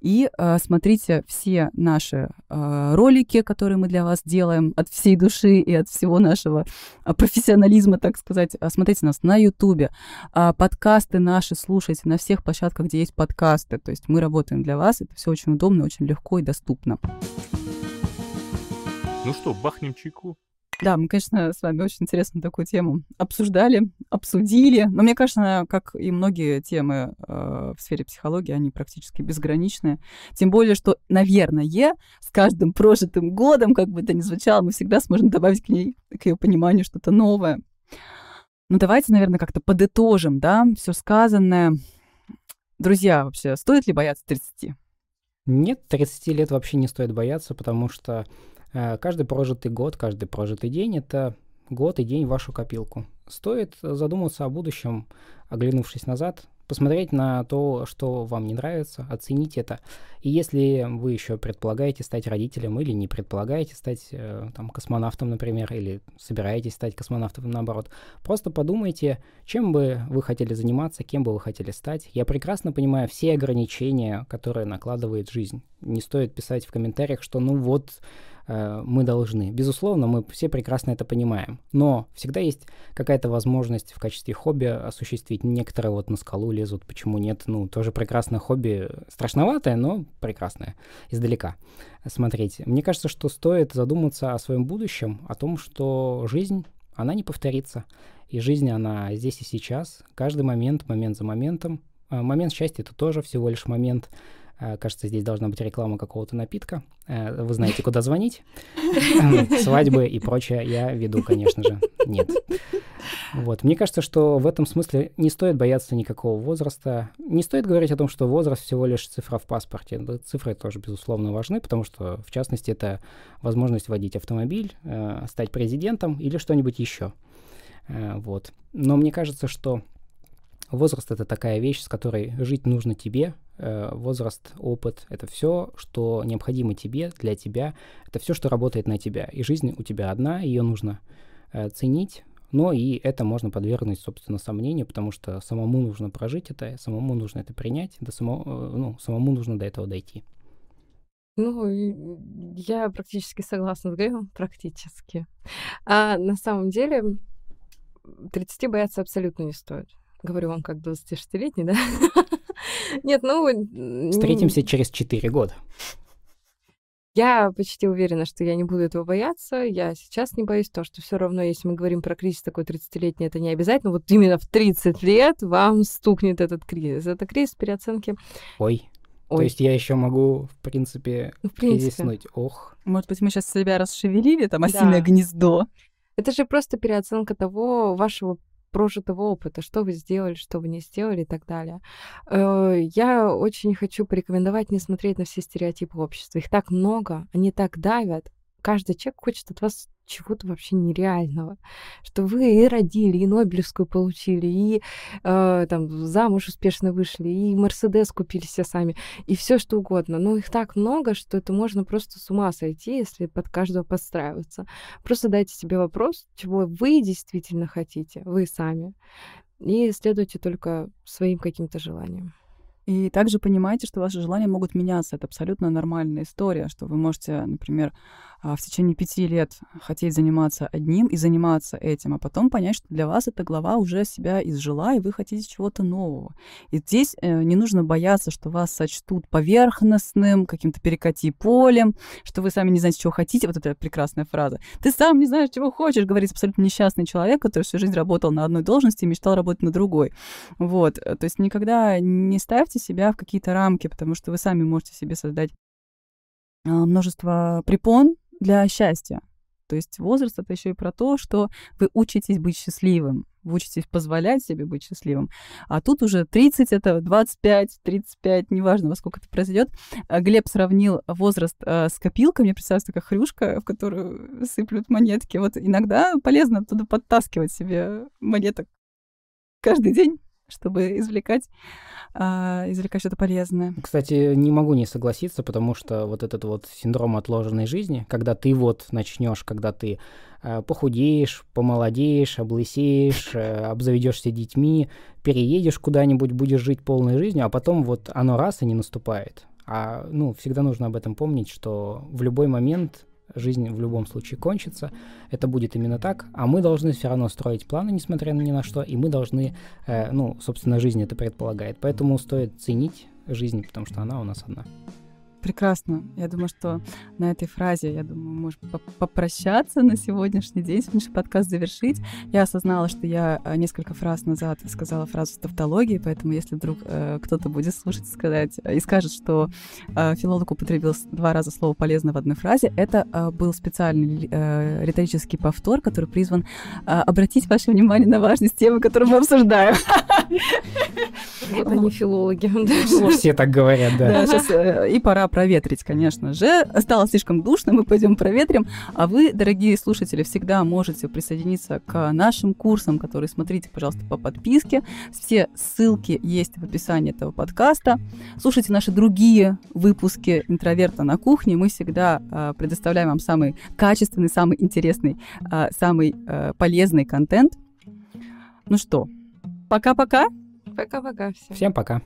и э, смотрите все наши э, ролики, которые мы для вас делаем от всей души и от всего нашего э, профессионализма, так сказать. Э, смотрите нас на Ютубе, э, подкасты наши слушайте на всех площадках, где есть подкасты. То есть мы работаем для вас, это все очень удобно, очень легко и доступно. Ну что, бахнем чайку? Да, мы, конечно, с вами очень интересно такую тему обсуждали, обсудили. Но мне кажется, как и многие темы э, в сфере психологии, они практически безграничны. Тем более, что, наверное, с каждым прожитым годом, как бы это ни звучало, мы всегда сможем добавить к ней, к ее пониманию что-то новое. Ну, давайте, наверное, как-то подытожим, да, все сказанное. Друзья, вообще, стоит ли бояться 30? Нет, 30 лет вообще не стоит бояться, потому что каждый прожитый год, каждый прожитый день — это год и день в вашу копилку. Стоит задуматься о будущем, оглянувшись назад, посмотреть на то, что вам не нравится, оценить это. И если вы еще предполагаете стать родителем или не предполагаете стать э, там, космонавтом, например, или собираетесь стать космонавтом наоборот, просто подумайте, чем бы вы хотели заниматься, кем бы вы хотели стать. Я прекрасно понимаю все ограничения, которые накладывает жизнь. Не стоит писать в комментариях, что ну вот Э, мы должны. Безусловно, мы все прекрасно это понимаем. Но всегда есть какая-то возможность в качестве хобби осуществить. Некоторые вот на скалу лезут, почему нет? Ну, тоже прекрасное хобби, страшноватое, но прекрасное, издалека смотреть. Мне кажется, что стоит задуматься о своем будущем, о том, что жизнь, она не повторится. И жизнь, она здесь и сейчас, каждый момент, момент за моментом. А момент счастья — это тоже всего лишь момент — Э, кажется, здесь должна быть реклама какого-то напитка. Э, вы знаете, куда звонить. Свадьбы и прочее я веду, конечно же. Нет. Вот. Мне кажется, что в этом смысле не стоит бояться никакого возраста. Не стоит говорить о том, что возраст всего лишь цифра в паспорте. Цифры тоже, безусловно, важны, потому что, в частности, это возможность водить автомобиль, э, стать президентом или что-нибудь еще. Вот. Но мне кажется, что возраст — это такая вещь, с которой жить нужно тебе, Э, возраст, опыт — это все, что необходимо тебе, для тебя, это все, что работает на тебя. И жизнь у тебя одна, ее нужно э, ценить, но и это можно подвергнуть, собственно, сомнению, потому что самому нужно прожить это, самому нужно это принять, да само, э, ну, самому нужно до этого дойти. Ну, я практически согласна с Грегом, практически. А на самом деле 30 бояться абсолютно не стоит. Говорю вам как 26-летний, да? Нет, ну... Встретимся через 4 года. Я почти уверена, что я не буду этого бояться. Я сейчас не боюсь, то, что все равно, если мы говорим про кризис такой 30-летний, это не обязательно. Вот именно в 30 лет вам стукнет этот кризис. Это кризис переоценки. Ой. Ой. То есть я еще могу, в принципе, ну, в принципе. кризиснуть. Ох. Может быть, мы сейчас себя расшевелили, там, осиное да. гнездо. Это же просто переоценка того вашего прожитого опыта, что вы сделали, что вы не сделали и так далее. Э, я очень хочу порекомендовать не смотреть на все стереотипы общества. Их так много, они так давят. Каждый человек хочет от вас чего-то вообще нереального, что вы и родили, и Нобелевскую получили, и э, там замуж успешно вышли, и Мерседес купили все сами, и все что угодно. Но их так много, что это можно просто с ума сойти, если под каждого подстраиваться. Просто дайте себе вопрос, чего вы действительно хотите, вы сами, и следуйте только своим каким-то желаниям. И также понимайте, что ваши желания могут меняться. Это абсолютно нормальная история, что вы можете, например, в течение пяти лет хотеть заниматься одним и заниматься этим, а потом понять, что для вас эта глава уже себя изжила, и вы хотите чего-то нового. И здесь э, не нужно бояться, что вас сочтут поверхностным, каким-то перекати полем, что вы сами не знаете, чего хотите. Вот эта прекрасная фраза. Ты сам не знаешь, чего хочешь, говорит абсолютно несчастный человек, который всю жизнь работал на одной должности и мечтал работать на другой. Вот. То есть никогда не ставьте себя в какие-то рамки, потому что вы сами можете себе создать а, множество препон, для счастья. То есть возраст это еще и про то, что вы учитесь быть счастливым, вы учитесь позволять себе быть счастливым. А тут уже 30, это 25, 35, неважно, во сколько это произойдет. А Глеб сравнил возраст э, с копилкой. Мне представляется такая хрюшка, в которую сыплют монетки. Вот иногда полезно оттуда подтаскивать себе монеток каждый день чтобы извлекать, а, извлекать что-то полезное. Кстати, не могу не согласиться, потому что вот этот вот синдром отложенной жизни, когда ты вот начнешь, когда ты э, похудеешь, помолодеешь, облысеешь, э, обзаведешься детьми, переедешь куда-нибудь, будешь жить полной жизнью, а потом вот оно раз и не наступает. А, ну, всегда нужно об этом помнить, что в любой момент жизнь в любом случае кончится, это будет именно так, а мы должны все равно строить планы, несмотря ни на что, и мы должны, э, ну, собственно, жизнь это предполагает. Поэтому стоит ценить жизнь, потому что она у нас одна прекрасно. Я думаю, что на этой фразе, я думаю, можем попрощаться на сегодняшний день, сегодняшний подкаст завершить. Я осознала, что я э, несколько фраз назад сказала фразу с тавтологией, поэтому если вдруг э, кто-то будет слушать сказать и скажет, что э, филолог употребил два раза слово «полезно» в одной фразе, это э, был специальный э, риторический повтор, который призван э, обратить ваше внимание на важность темы, которую мы обсуждаем. Вот они филологи. Все так говорят, да. Сейчас э, и пора проветрить, конечно же. Стало слишком душно, мы пойдем проветрим. А вы, дорогие слушатели, всегда можете присоединиться к нашим курсам, которые смотрите, пожалуйста, по подписке. Все ссылки есть в описании этого подкаста. Слушайте наши другие выпуски «Интроверта на кухне». Мы всегда э, предоставляем вам самый качественный, самый интересный, э, самый полезный контент. Ну что, пока-пока. Пока-пока всем. Всем пока.